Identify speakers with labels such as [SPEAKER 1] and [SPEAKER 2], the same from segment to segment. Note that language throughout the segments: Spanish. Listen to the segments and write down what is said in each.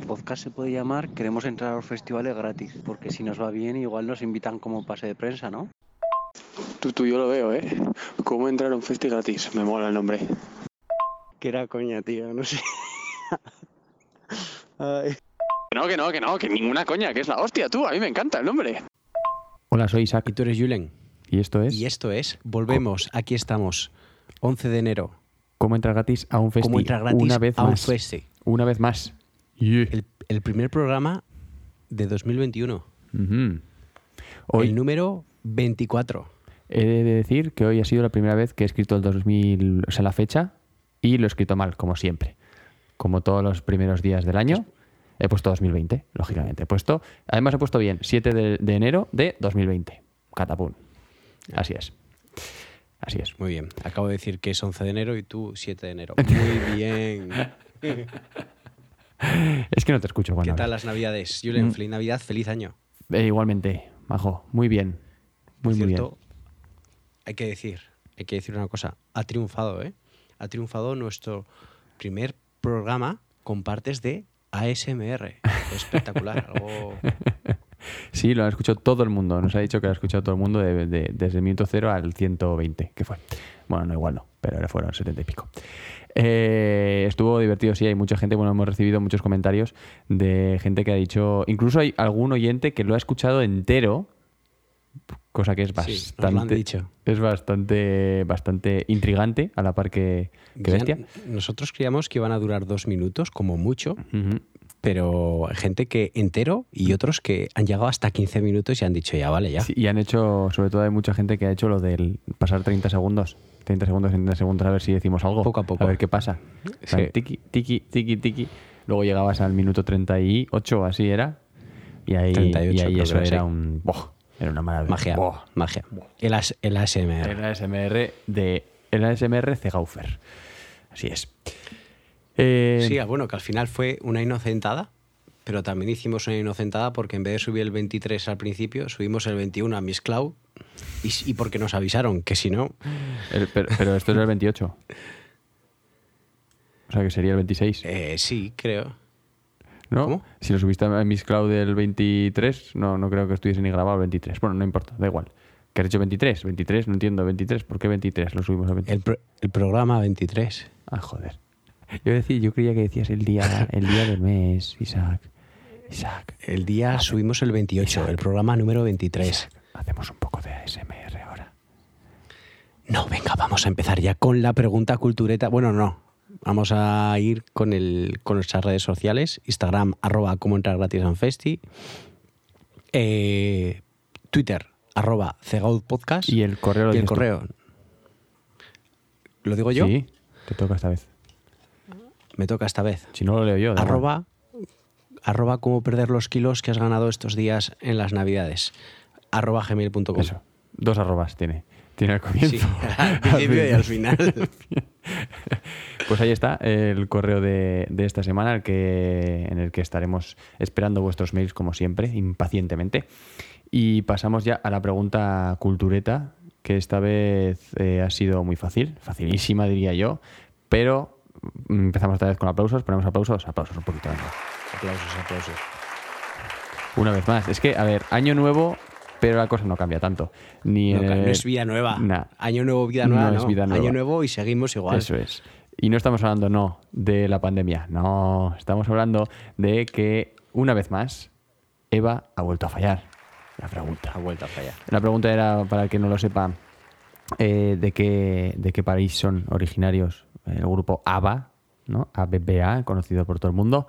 [SPEAKER 1] el podcast se puede llamar Queremos entrar a los festivales gratis, porque si nos va bien igual nos invitan como pase de prensa, ¿no?
[SPEAKER 2] Tú, tú, yo lo veo, ¿eh? ¿Cómo entrar a un festi gratis? Me mola el nombre.
[SPEAKER 1] Que era coña, tío, no sé. Ay.
[SPEAKER 2] Que no, que no, que no, que ninguna coña, que es la hostia, tú. A mí me encanta el nombre.
[SPEAKER 3] Hola, soy Isaac.
[SPEAKER 4] Y tú eres Julen.
[SPEAKER 3] Y esto es
[SPEAKER 4] Y esto es, volvemos, aquí estamos, 11 de enero.
[SPEAKER 3] cómo entrar gratis a un festi.
[SPEAKER 4] ¿Cómo entrar gratis
[SPEAKER 3] una vez
[SPEAKER 4] a un
[SPEAKER 3] más.
[SPEAKER 4] festi?
[SPEAKER 3] Una vez más. Yeah.
[SPEAKER 4] El, el primer programa de 2021.
[SPEAKER 3] Ujú. Hoy
[SPEAKER 4] El número 24.
[SPEAKER 3] he de decir que hoy ha sido la primera vez que he escrito el 2000, o sea, la fecha, y lo he escrito mal, como siempre. Como todos los primeros días del año, he puesto 2020, lógicamente. He puesto, además he puesto bien, 7 de, de enero de 2020. Catapum. Así es. Así es.
[SPEAKER 4] Muy bien. Acabo de decir que es 11 de enero y tú 7 de enero. Muy bien.
[SPEAKER 3] Es que no te escucho cuando
[SPEAKER 4] ¿Qué tal las navidades? Julen,
[SPEAKER 3] Mm.
[SPEAKER 4] feliz Navidad, feliz año.
[SPEAKER 3] Eh, igualmente, Majo. Muy bien. Muy, muy bien.
[SPEAKER 4] hay que decir, hay que decir una cosa. Ha triunfado, ¿eh? Ha triunfado nuestro primer programa con partes de ASMR. Espectacular. Algo...
[SPEAKER 3] Sí, lo ha escuchado todo el mundo. Nos ha dicho que lo ha escuchado todo el mundo de- de- desde el minuto cero al 120, que fue. Bueno, no igual no, pero fueron 70 y pico. Eh, estuvo divertido, sí, hay mucha gente, bueno, hemos recibido muchos comentarios de gente que ha dicho, incluso hay algún oyente que lo ha escuchado entero, cosa que es bastante,
[SPEAKER 4] nos lo han dicho.
[SPEAKER 3] es bastante, bastante intrigante a la par que, bestia.
[SPEAKER 4] Nosotros creíamos que iban a durar dos minutos, como mucho,
[SPEAKER 3] Ujú.
[SPEAKER 4] pero hay gente que entero y otros que han llegado hasta 15 minutos y han dicho ya, vale, ya.
[SPEAKER 3] Sí, y han hecho, sobre todo hay mucha gente que ha hecho lo del pasar 30 segundos. 30 segundos, 30 segundos, a ver si decimos algo.
[SPEAKER 4] Poco a poco.
[SPEAKER 3] A ver qué pasa. Plan,
[SPEAKER 4] Sí.
[SPEAKER 3] Tiki, tiki, tiki, tiki. Luego llegabas al minuto 38, así era. Y ahí,
[SPEAKER 4] 38
[SPEAKER 3] y ahí eso era
[SPEAKER 4] sí.
[SPEAKER 3] un... era una maravilla.
[SPEAKER 4] Magia, magia. El, as- el ASMR.
[SPEAKER 3] El ASMR de... El ASMR Cegaufer. Así es. Eh,
[SPEAKER 4] Sí, bueno, que al final fue una inocentada, pero también hicimos una inocentada porque en vez de subir el 23 al principio, subimos el 21 a Miss Cloud y, porque nos avisaron que si no,
[SPEAKER 3] el- pero, pero esto es el 28. O sea que sería el 26.
[SPEAKER 4] eh, sí, creo.
[SPEAKER 3] ¿No?
[SPEAKER 4] ¿Cómo?
[SPEAKER 3] Si lo subiste a Miss Cloud el 23, no, no creo que estuviese ni grabado el 23. Bueno, no importa, da igual. ¿Qué has hecho 23? 23, no entiendo. 23, ¿por qué 23? Lo subimos a 23.
[SPEAKER 4] El, pro- el programa 23.
[SPEAKER 3] Ah, joder. Yo, decía, yo creía que decías el día, el día del mes, Isaac. Isaac.
[SPEAKER 4] El día subimos el 28, el programa número 23.
[SPEAKER 3] Isaac, Hacemos un poco de ASMR ahora.
[SPEAKER 4] No, venga, vamos a empezar ya con la pregunta cultureta. Bueno, no. Vamos a ir con, el, con nuestras redes sociales. Instagram, arroba como entrar gratis en Festi. Eh, Twitter, arroba Podcast.
[SPEAKER 3] Y el correo lo
[SPEAKER 4] Y el
[SPEAKER 3] tú.
[SPEAKER 4] correo. ¿Lo digo yo?
[SPEAKER 3] Sí, te toca esta vez.
[SPEAKER 4] Me toca esta vez.
[SPEAKER 3] Si no lo leo yo.
[SPEAKER 4] Arroba, arroba cómo perder los kilos que has ganado estos días en las navidades. Arroba gmail.com.
[SPEAKER 3] Eso. Dos arrobas tiene. Tiene al comienzo.
[SPEAKER 4] Sí, al principio y al final.
[SPEAKER 3] Pues ahí está el correo de, de esta semana el que, en el que estaremos esperando vuestros mails como siempre, impacientemente. Y pasamos ya a la pregunta cultureta, que esta vez eh, ha sido muy fácil, facilísima diría yo, pero empezamos otra vez con aplausos, ponemos aplausos, aplausos un poquito. venga.
[SPEAKER 4] aplausos, aplausos.
[SPEAKER 3] Una vez más, es que, a ver, año nuevo, pero la cosa no cambia tanto. Ni
[SPEAKER 4] No,
[SPEAKER 3] en
[SPEAKER 4] no
[SPEAKER 3] el-
[SPEAKER 4] es vida nueva.
[SPEAKER 3] Nah.
[SPEAKER 4] Año nuevo, vida nueva.
[SPEAKER 3] No
[SPEAKER 4] No,
[SPEAKER 3] es vida nueva.
[SPEAKER 4] Año nuevo y seguimos igual.
[SPEAKER 3] Eso es. Y no estamos hablando, no, de la pandemia. No, estamos hablando de que, una vez más, Eva ha vuelto a fallar. La pregunta.
[SPEAKER 4] Ha vuelto a fallar.
[SPEAKER 3] La pregunta era, para el que no lo sepa, eh, de, qué, de qué país son originarios el grupo ABBA, ¿no? ABBA, conocido por todo el mundo.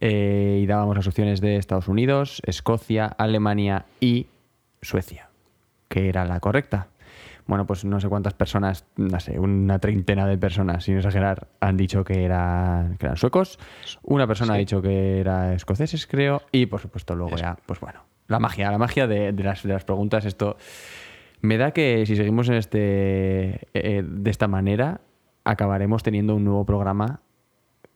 [SPEAKER 3] Eh, y dábamos las opciones de Estados Unidos, Escocia, Alemania y Suecia, que era la correcta. Bueno, pues no sé cuántas personas, no sé, una treintena de personas, sin exagerar, han dicho que, era, que eran suecos. Una persona ha dicho que era escoceses, creo. Y por supuesto, luego ya, pues bueno, la magia, la magia de, de las, de las preguntas. Esto me da que si seguimos en este, eh, de esta manera, acabaremos teniendo un nuevo programa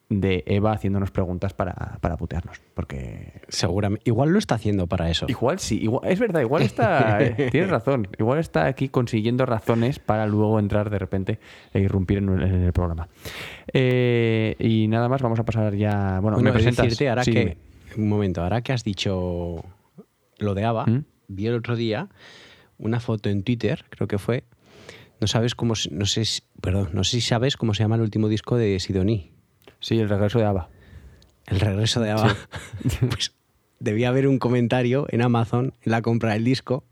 [SPEAKER 3] de Eva haciéndonos preguntas para, para putearnos. Porque
[SPEAKER 4] Seguramente. Igual lo está haciendo para eso.
[SPEAKER 3] igual sí, igual, es verdad, igual está, eh, tienes razón, igual está aquí consiguiendo razones para luego entrar de repente e irrumpir en, en el programa. Eh, y nada más, vamos a pasar ya, bueno,
[SPEAKER 4] Bueno,
[SPEAKER 3] me presentas.
[SPEAKER 4] decirte ahora
[SPEAKER 3] Sí,
[SPEAKER 4] que. Un momento, ahora que has dicho lo de ABBA,
[SPEAKER 3] ¿Mm?
[SPEAKER 4] vi el otro día una foto en Twitter, creo que fue. No sabes cómo. No sé si, perdón, no sé si sabes cómo se llama el último disco de Sidoní.
[SPEAKER 3] Sí, el regreso de Ava.
[SPEAKER 4] El regreso de ABBA. pues debía haber un comentario en Amazon en la compra del disco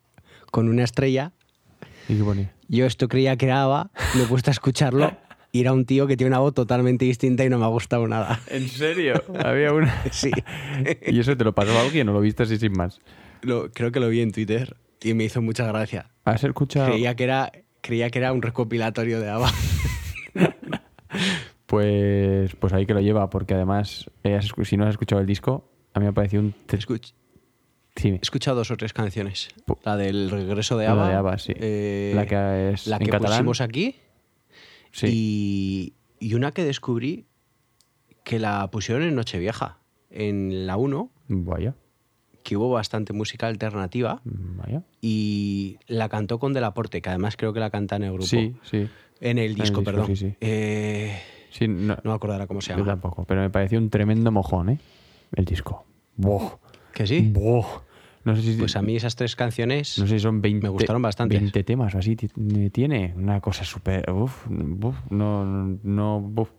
[SPEAKER 4] con una estrella.
[SPEAKER 3] ¿Y qué ponía?
[SPEAKER 4] Yo esto creía que era ABBA, me he puesto a escucharlo y era un tío que tiene una voz totalmente distinta y no me ha gustado nada.
[SPEAKER 3] ¿En serio? Había una.
[SPEAKER 4] Sí.
[SPEAKER 3] ¿Y eso te lo pasó a alguien o lo viste así sin más?
[SPEAKER 4] Lo- creo que lo vi en Twitter y me hizo mucha gracia.
[SPEAKER 3] ¿Has escuchado?
[SPEAKER 4] Creía que era, creía que era un recopilatorio de ABBA.
[SPEAKER 3] Pues, pues ahí que lo lleva, porque además, eh, si no has escuchado el disco, a mí me ha parecido un.
[SPEAKER 4] Escuch-
[SPEAKER 3] Sí,
[SPEAKER 4] He escuchado dos o tres canciones. La del regreso de
[SPEAKER 3] la
[SPEAKER 4] ABBA.
[SPEAKER 3] de ABBA, sí.
[SPEAKER 4] eh,
[SPEAKER 3] la que es
[SPEAKER 4] la
[SPEAKER 3] en
[SPEAKER 4] que
[SPEAKER 3] catalán.
[SPEAKER 4] pusimos aquí.
[SPEAKER 3] Sí.
[SPEAKER 4] Y, y una que descubrí que la pusieron en Nochevieja, en la 1,
[SPEAKER 3] Vaya,
[SPEAKER 4] que hubo bastante música alternativa.
[SPEAKER 3] vaya.
[SPEAKER 4] Y la cantó con Delaporte, que además creo que la canta en el grupo.
[SPEAKER 3] Sí, sí.
[SPEAKER 4] En el disco,
[SPEAKER 3] disco,
[SPEAKER 4] perdón.
[SPEAKER 3] sí, sí.
[SPEAKER 4] Eh,
[SPEAKER 3] Sí, no,
[SPEAKER 4] no me acordará cómo se
[SPEAKER 3] yo
[SPEAKER 4] llama.
[SPEAKER 3] tampoco, pero me pareció un tremendo mojón, ¿eh? El disco. Buah,
[SPEAKER 4] ¿Que sí?
[SPEAKER 3] buah. No sé si,
[SPEAKER 4] Pues a mí esas tres canciones
[SPEAKER 3] no sé si son 20,
[SPEAKER 4] me gustaron bastante.
[SPEAKER 3] 20 temas o así. ti- Tiene una cosa súper. Uf, uf, no, no, uf,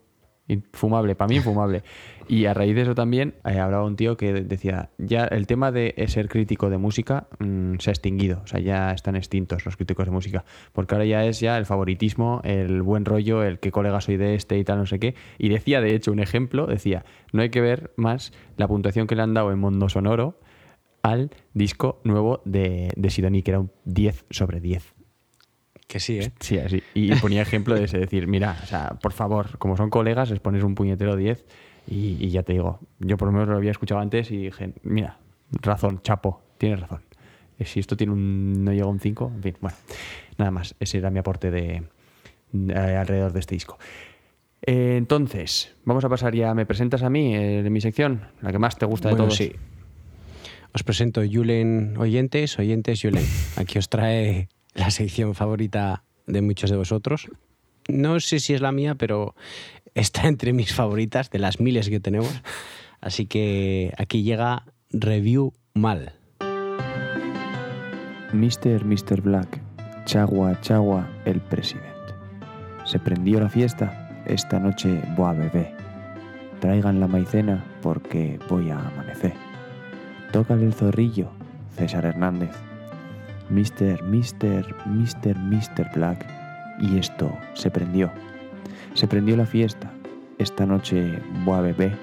[SPEAKER 3] infumable, para mí infumable. Y a raíz de eso también eh, hablaba un tío que decía: ya el tema de ser crítico de música mm, se ha extinguido, o sea, ya están extintos los críticos de música, porque ahora ya es ya el favoritismo, el buen rollo, el que colega soy de este y tal, no sé qué. Y decía, de hecho, un ejemplo: decía, no hay que ver más la puntuación que le han dado en Mundo Sonoro al disco nuevo de, de que era un 10 sobre 10.
[SPEAKER 4] Que sí, ¿eh?
[SPEAKER 3] Sí, así. Y ponía ejemplo de ese, decir, mira, o sea, por favor, como son colegas, les pones un puñetero 10 y, y ya te digo, yo por lo menos lo había escuchado antes y dije, mira, razón, chapo, tienes razón. Eh, Si esto tiene un, no llega a un 5, en fin, bueno, nada más, ese era mi aporte de, de- alrededor de este disco. Eh, entonces, vamos a pasar ya, ¿me presentas a mí eh, en mi sección? La que más te gusta de todos.
[SPEAKER 4] sí. Os presento Yulen Oyentes, Oyentes Yulen. Aquí os trae la sección favorita de muchos de vosotros. No sé si es la mía, pero está entre mis favoritas de las miles que tenemos. Así que aquí llega Review Mal.
[SPEAKER 5] Mr. Mr. Black, Chagua Chagua el presidente. Se prendió la fiesta, esta noche voy a beber. Traigan la maicena porque voy a amanecer. Tócale el zorrillo, César Hernández. Mr. Mr. Mr. Mr. Black. Y esto se prendió. Se prendió la fiesta, esta noche voy a beber.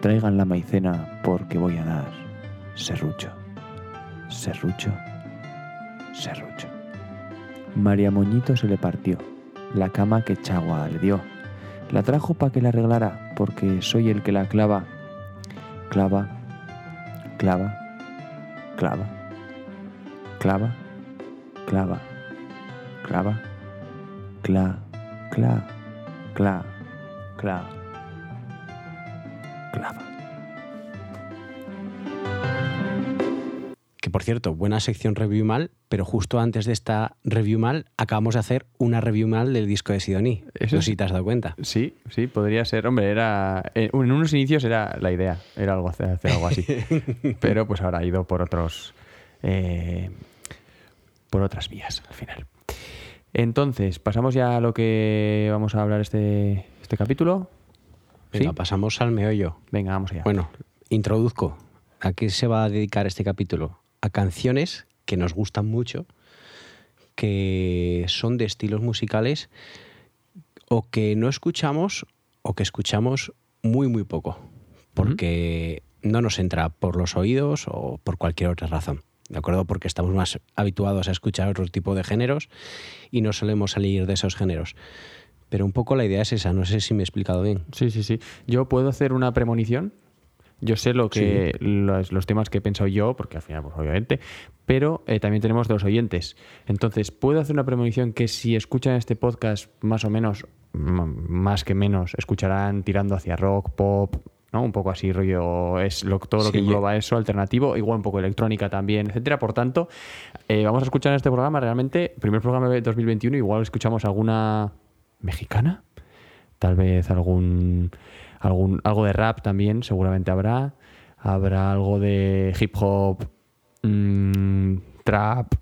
[SPEAKER 5] Traigan la maicena porque voy a dar serrucho. Serrucho. Serrucho. María Moñito se le partió, la cama que Chagua le dio. La trajo para que la arreglara, porque soy el que la clava. Clava, clava, clava, clava, clava, clava, cla, cla, cla, cla, clava.
[SPEAKER 4] Que por cierto, buena sección Review Mal, pero justo antes de esta Review Mal acabamos de hacer una Review Mal del disco de Sidoní.
[SPEAKER 3] Eso
[SPEAKER 4] No sé si te has dado cuenta.
[SPEAKER 3] Sí, sí, podría ser. Hombre, era. eh, En unos inicios era la idea, era algo hacer, hacer algo así. Pero pues ahora ha ido por otros. eh, por otras vías al final. Entonces, pasamos ya a lo que vamos a hablar este, este capítulo.
[SPEAKER 4] Venga,
[SPEAKER 3] ¿Sí?
[SPEAKER 4] pasamos al meollo.
[SPEAKER 3] Venga, vamos allá.
[SPEAKER 4] Bueno, introduzco. ¿A qué se va a dedicar este capítulo? A canciones que nos gustan mucho, que son de estilos musicales o que no escuchamos o que escuchamos muy, muy poco, porque no nos entra por los oídos o por cualquier otra razón. ¿De acuerdo? Porque estamos más habituados a escuchar otro tipo de géneros y no solemos salir de esos géneros. Pero un poco la idea es esa, no sé si me he explicado bien.
[SPEAKER 3] Sí, sí, sí. Yo puedo hacer una premonición. Yo sé lo que los, los temas que he pensado yo, porque al final, pues obviamente, pero eh, también tenemos de los oyentes. Entonces, puedo hacer una premonición que si escuchan este podcast, más o menos, más que menos, escucharán tirando hacia rock, pop, ¿no? Un poco así, rollo, es lo, todo lo que engloba eso, alternativo, igual un poco electrónica también, etcétera. Por tanto, eh, vamos a escuchar en este programa realmente, primer programa de 2021, igual escuchamos alguna mexicana, tal vez algún, algún algo de rap también, seguramente habrá, habrá algo de hip hop, mm, trap,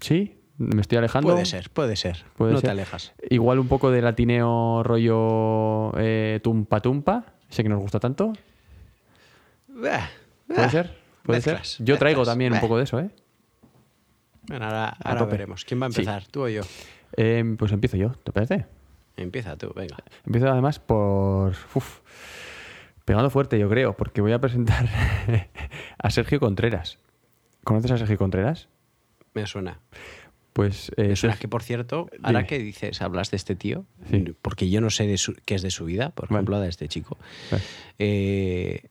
[SPEAKER 3] ¿sí? Me estoy alejando.
[SPEAKER 4] Puede ser, puede ser.
[SPEAKER 3] Puede
[SPEAKER 4] no
[SPEAKER 3] ser.
[SPEAKER 4] te alejas.
[SPEAKER 3] Igual un poco de latineo rollo eh, tumpa tumpa, ese que nos gusta tanto. ¿Puede ser? ¿Puede
[SPEAKER 4] mezclas,
[SPEAKER 3] ser? Yo traigo
[SPEAKER 4] mezclas.
[SPEAKER 3] también un poco de eso, ¿eh?
[SPEAKER 4] Bueno, ahora, ahora veremos. ¿Quién va a
[SPEAKER 3] Sí.
[SPEAKER 4] empezar? ¿Tú o yo?
[SPEAKER 3] Eh, Pues empiezo yo, ¿te parece?
[SPEAKER 4] Empieza tú, venga.
[SPEAKER 3] Empiezo además por. uf, pegando fuerte, yo creo, porque voy a presentar a Sergio Contreras. ¿Conoces a Sergio Contreras?
[SPEAKER 4] Me suena.
[SPEAKER 3] Pues. eh, Sergio-
[SPEAKER 4] que, por cierto, ahora
[SPEAKER 3] Dime.
[SPEAKER 4] que dices, hablas de este tío,
[SPEAKER 3] Sí.
[SPEAKER 4] porque yo no sé de su- qué es de su vida, por
[SPEAKER 3] Vale.
[SPEAKER 4] ejemplo, de este chico.
[SPEAKER 3] Vale.
[SPEAKER 4] Eh,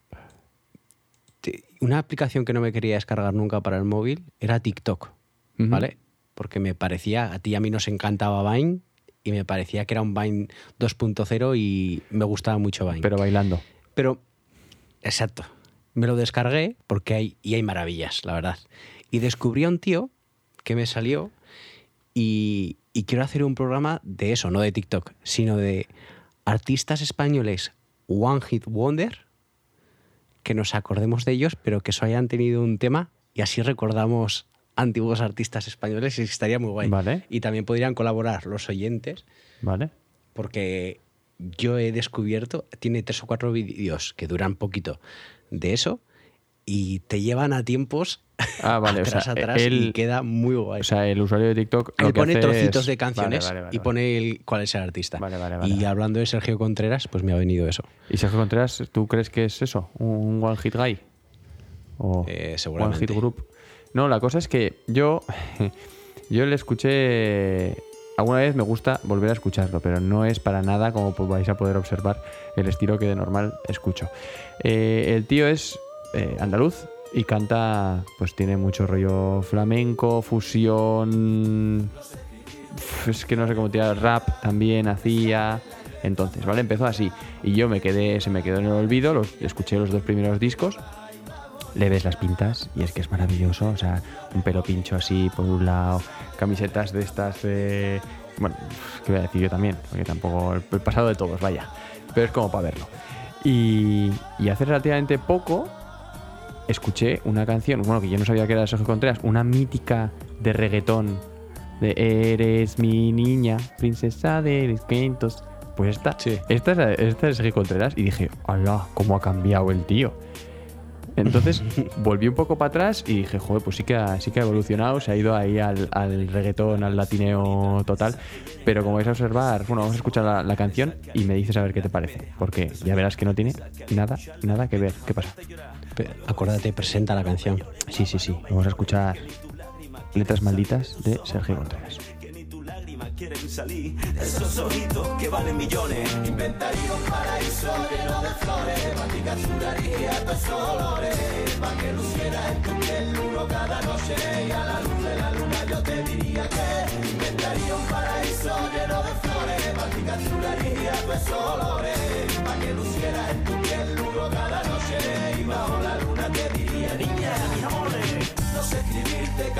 [SPEAKER 4] te- una aplicación que no me quería descargar nunca para el móvil era TikTok. ¿vale? Porque me parecía, a ti y a mí nos encantaba Vine y me parecía que era un Vine 2.0 y me gustaba mucho Vine.
[SPEAKER 3] Pero bailando.
[SPEAKER 4] Pero, exacto. Me lo descargué porque hay, y hay maravillas, la verdad. Y descubrí a un tío que me salió y, y quiero hacer un programa de eso, no de TikTok, sino de artistas españoles One Hit Wonder, que nos acordemos de ellos, pero que eso hayan tenido un tema y así recordamos antiguos artistas españoles y estaría muy guay.
[SPEAKER 3] Vale.
[SPEAKER 4] Y también podrían colaborar los oyentes
[SPEAKER 3] ¿Vale?
[SPEAKER 4] porque yo he descubierto, tiene tres o cuatro vídeos que duran poquito de eso y te llevan a tiempos
[SPEAKER 3] Ah, vale, o
[SPEAKER 4] atrás,
[SPEAKER 3] sea,
[SPEAKER 4] atrás y queda muy guay.
[SPEAKER 3] O sea, el usuario de TikTok. Lo
[SPEAKER 4] Él
[SPEAKER 3] que
[SPEAKER 4] pone
[SPEAKER 3] hace
[SPEAKER 4] trocitos
[SPEAKER 3] es-
[SPEAKER 4] de canciones
[SPEAKER 3] Vale, vale, vale,
[SPEAKER 4] y pone el- cuál es el artista.
[SPEAKER 3] Vale, vale, vale,
[SPEAKER 4] y hablando de Sergio Contreras, pues me ha venido eso.
[SPEAKER 3] ¿Y Sergio Contreras, tú crees que es eso? ¿Un one hit guy? ¿O
[SPEAKER 4] Eh,
[SPEAKER 3] one
[SPEAKER 4] seguramente.
[SPEAKER 3] hit group? No, la cosa es que yo, yo le escuché. Alguna vez me gusta volver a escucharlo, pero no es para nada como pues vais a poder observar el estilo que de normal escucho. Eh, el tío es eh, andaluz y canta, pues tiene mucho rollo flamenco, fusión, es que no sé cómo tirar rap también hacía. Entonces vale empezó así. Y yo me quedé se me quedó en el olvido los, escuché los dos primeros discos. Le ves las pintas y es que es maravilloso o sea un pelo pincho así por un lado camisetas de estas de bueno qué voy a decir yo también porque tampoco el, el pasado de todos vaya. Pero es como para verlo. Y, y hace relativamente poco escuché una canción, bueno, que yo no sabía que era de Sergio Contreras, una mítica de reggaetón, de Eres mi niña, princesa de los. Pues esta,
[SPEAKER 4] Sí.
[SPEAKER 3] esta, es, esta es Sergio Contreras y dije, ¡hala! ¿Cómo ha cambiado el tío? Entonces volví un poco para atrás y dije, joder, pues sí que ha, sí que ha evolucionado, se ha ido ahí al, al reggaetón, al latineo total. Pero como vais a observar, bueno, vamos a escuchar la, la canción y me dices a ver qué te parece. Porque ya verás que no tiene nada, nada que ver. ¿Qué pasa?
[SPEAKER 4] Acuérdate, presenta la canción.
[SPEAKER 3] Sí, sí, sí. Vamos a escuchar Letras Malditas de Sergio Contreras.
[SPEAKER 6] que ni tu lágrima quieren salir. Esos ojitos que valen millones. Inventaría un paraíso lleno de flores. Pa' ti capturaría todos esos olores. Pa' que luciera en tu piel uno cada noche. Y a la luz de la luna yo te diría que inventaría un paraíso lleno de flores. Pa' ti capturaría todos esos olores. Pa' que luciera en tu piel No escribirte.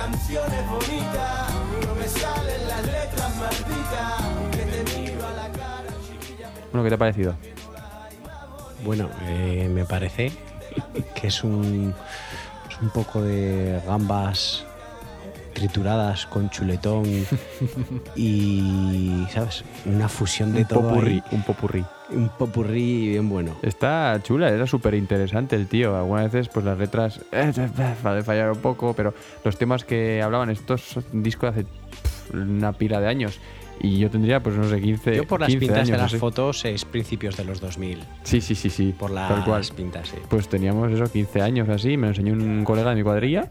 [SPEAKER 3] Bueno, ¿qué te ha parecido?
[SPEAKER 4] Bueno, eh, me parece que es un, es un poco de gambas trituradas con chuletón y, ¿sabes? Una fusión de
[SPEAKER 3] Un
[SPEAKER 4] todo
[SPEAKER 3] popurrí,
[SPEAKER 4] ahí.
[SPEAKER 3] un popurrí.
[SPEAKER 4] Un popurrí bien bueno.
[SPEAKER 3] Está chula, era súper interesante el tío. Algunas veces, pues las letras eh, vale, fallaron un poco, pero los temas que hablaban, estos son discos de hace una pila de años. Y yo tendría, pues no sé, 15
[SPEAKER 4] Yo por las
[SPEAKER 3] 15
[SPEAKER 4] pintas
[SPEAKER 3] años,
[SPEAKER 4] de las fotos es principios de los 2000.
[SPEAKER 3] Sí, sí, sí, sí.
[SPEAKER 4] Por las
[SPEAKER 3] tal cual.
[SPEAKER 4] pintas, sí.
[SPEAKER 3] Pues teníamos eso, 15 años así, me lo enseñó un colega de mi cuadrilla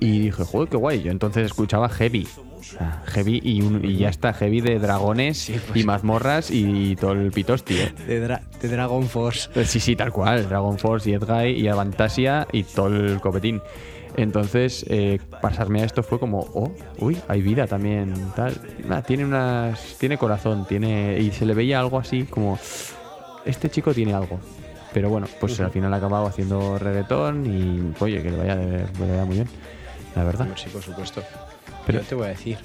[SPEAKER 3] y dije, joder, qué guay. Yo entonces escuchaba heavy, sea, heavy y, un- y ya está, heavy de dragones y mazmorras y todo el pitosti, ¿eh?
[SPEAKER 4] De, Dra- de Dragon Force.
[SPEAKER 3] Eh, Sí, sí, tal cual. Dragon Force y Edguy y Avantasia y todo el copetín. Entonces, eh, pasarme a esto fue como, oh, uy, hay vida también, tal. Nah, tiene unas. Tiene corazón, tiene. Y se le veía algo así como. Este chico tiene algo. Pero bueno, pues al final ha acabado haciendo reggaetón y, oye, que le vaya, de- que le vaya muy bien. La verdad.
[SPEAKER 4] Sí, por supuesto.
[SPEAKER 3] Pero-
[SPEAKER 4] Pero te voy a decir.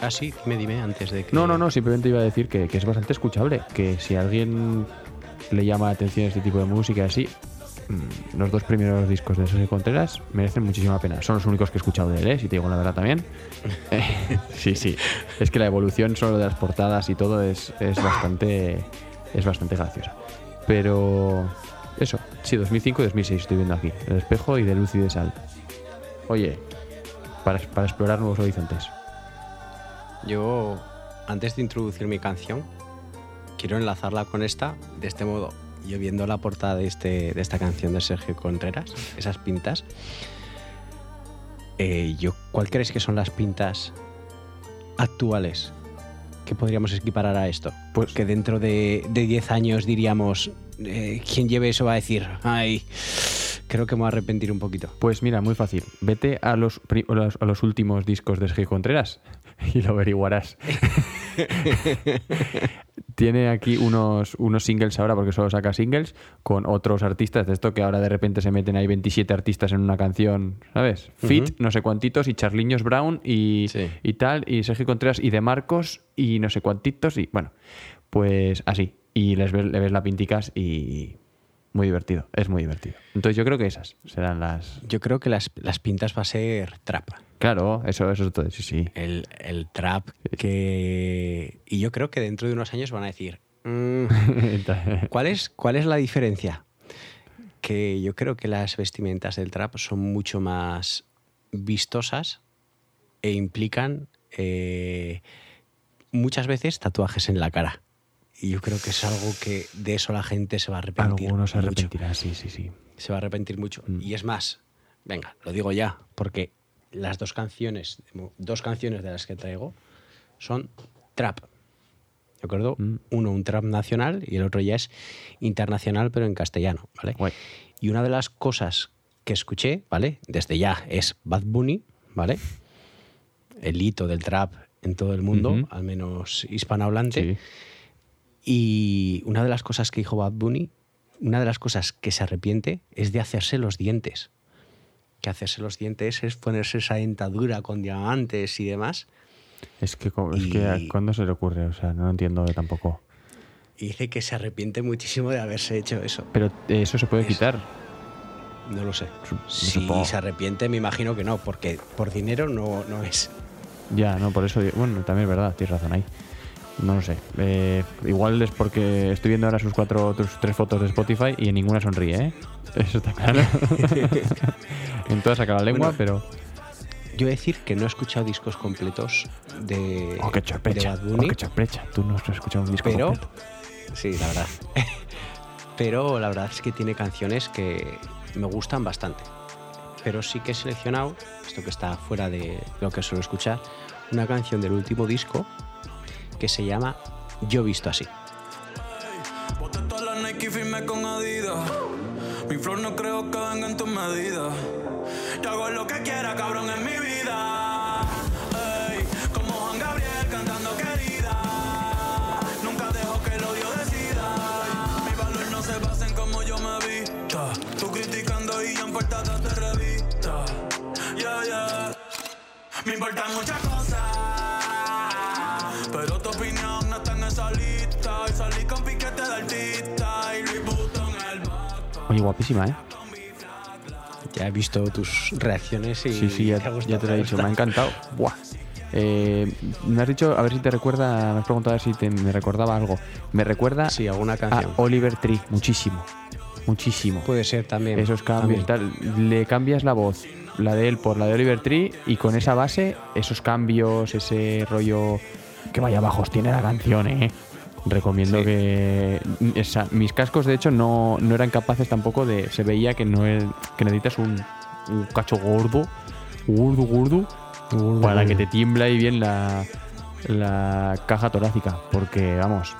[SPEAKER 4] Ah, sí, dime, dime antes de que.
[SPEAKER 3] No, no, no, simplemente iba a decir que, que es bastante escuchable. Que si a alguien le llama la atención este tipo de música así, mm, los dos primeros discos de Sergio Contreras merecen muchísima pena. Son los únicos que he escuchado de él, ¿eh? si te digo la verdad también. Eh, sí, sí. Es que la evolución solo de las portadas y todo es, es bastante es bastante graciosa. Pero eso, sí, 2005 y 2006 estoy viendo aquí. El espejo y de luz y de sal. Oye, para, explorar nuevos horizontes.
[SPEAKER 4] Yo, antes de introducir mi canción, quiero enlazarla con esta de este modo. Yo viendo la portada de, este, de esta canción de Sergio Contreras, esas pintas, eh, yo, ¿cuál crees que son las pintas actuales que podríamos equiparar a esto?
[SPEAKER 3] Pues-
[SPEAKER 4] que dentro de, de 10 años diríamos, eh, quien lleve eso va a decir, ay, creo que me voy a arrepentir un poquito.
[SPEAKER 3] Pues mira, muy fácil. Vete a los, a los, últimos discos de Sergio Contreras y lo averiguarás. Tiene aquí unos, unos singles ahora, porque solo saca singles, con otros artistas de esto que ahora de repente se meten ahí 27 artistas en una canción, ¿sabes? Fit, no sé cuantitos, y Charliños Brown y,
[SPEAKER 4] Sí.
[SPEAKER 3] y tal, y Sergio Contreras y de Marcos y no sé cuantitos, y bueno, pues así. Y les ves, le ves la pinticas y muy divertido, es muy divertido. Entonces yo creo que esas serán las...
[SPEAKER 4] Yo creo que las, las pintas va a ser trap.
[SPEAKER 3] Claro, eso, eso es todo, sí, sí.
[SPEAKER 4] el, el trap que... Y yo creo que dentro de unos años van a decir, "Mm, ¿cuál, es, ¿cuál es la diferencia? Que yo creo que las vestimentas del trap son mucho más vistosas e implican eh, muchas veces tatuajes en la cara. Y yo creo que es algo que de eso la gente se va a arrepentir.
[SPEAKER 3] Algunos se
[SPEAKER 4] mucho.
[SPEAKER 3] arrepentirán, sí, sí, sí.
[SPEAKER 4] Se va a arrepentir mucho.
[SPEAKER 3] Mm.
[SPEAKER 4] Y es más, venga, lo digo ya, porque las dos canciones, dos canciones de las que traigo son trap. ¿De acuerdo?
[SPEAKER 3] Mm.
[SPEAKER 4] Uno un trap nacional y el otro ya es internacional, pero en castellano, ¿vale?
[SPEAKER 3] Guay.
[SPEAKER 4] Y una de las cosas que escuché, ¿vale? Desde ya es Bad Bunny, ¿vale? El hito del trap en todo el mundo, al menos hispanohablante.
[SPEAKER 3] Sí.
[SPEAKER 4] Y una de las cosas que dijo Bad Bunny, una de las cosas que se arrepiente es de hacerse los dientes. Que hacerse los dientes es ponerse esa dentadura con diamantes y demás.
[SPEAKER 3] Es que, es
[SPEAKER 4] Y-
[SPEAKER 3] que ¿cuándo se le ocurre? O sea, no lo entiendo tampoco.
[SPEAKER 4] Y dice que se arrepiente muchísimo de haberse hecho eso.
[SPEAKER 3] Pero eh, eso se puede quitar.
[SPEAKER 4] No lo sé. Si
[SPEAKER 3] supongo.
[SPEAKER 4] se arrepiente, me imagino que no, porque por dinero no, no es.
[SPEAKER 3] Ya, no, por eso. Bueno, también es verdad, tienes razón ahí. No lo sé. Eh, igual es porque estoy viendo ahora sus cuatro, tus tres fotos de Spotify y en ninguna sonríe, ¿eh? Eso está claro. en todas saca la lengua,
[SPEAKER 4] Bueno,
[SPEAKER 3] pero.
[SPEAKER 4] Yo he de decir que no he escuchado discos completos de,
[SPEAKER 3] Oh, qué
[SPEAKER 4] de. Bad
[SPEAKER 3] Oh,
[SPEAKER 4] Bunny.
[SPEAKER 3] qué sorpresa. Tú no has escuchado un disco
[SPEAKER 4] pero
[SPEAKER 3] completo.
[SPEAKER 4] sí la verdad pero la verdad es que tiene canciones que me gustan bastante pero sí que he seleccionado esto que está fuera de lo que suelo escuchar una canción del último disco que se llama Yo visto así.
[SPEAKER 6] Mi flow no creo que venga en tus medidas. Yo hago lo que quiera, cabrón, en mi vida. Ey, como Juan Gabriel cantando querida. Nunca dejo que el odio decida. Mi valor no se basa en cómo yo me vista. Tú criticando y yo en portadas de revista. Yeah, yeah. Me importan muchas cosas. Opinión no está en esa lista. Y salí con piquete de artista. Y Luis Button el vaca.
[SPEAKER 3] Oye, guapísima, ¿eh?
[SPEAKER 4] ya he visto tus reacciones y
[SPEAKER 3] Sí, sí, ya,
[SPEAKER 4] te ha gustado,
[SPEAKER 3] ya te lo he
[SPEAKER 4] ha
[SPEAKER 3] dicho, me ha encantado. Buah. Eh, me has dicho, a ver si te recuerda, me has preguntado a ver si te- me recordaba algo. Me recuerda
[SPEAKER 4] sí alguna
[SPEAKER 3] a
[SPEAKER 4] canción
[SPEAKER 3] Oliver Tree, muchísimo. Muchísimo.
[SPEAKER 4] puede ser también
[SPEAKER 3] Esos cambios,
[SPEAKER 4] también.
[SPEAKER 3] tal. Le cambias la voz, la de él por la de Oliver Tree, y con esa base, esos cambios, ese rollo. Que vaya bajos tiene la canción, ¿eh? Recomiendo
[SPEAKER 4] Sí.
[SPEAKER 3] que. esa- mis cascos, de hecho, no, no eran capaces tampoco de. Se veía que no es, que necesitas un, un cacho gordo, gordo, gordo, para que te tiembla ahí bien la, la caja torácica. Porque, vamos,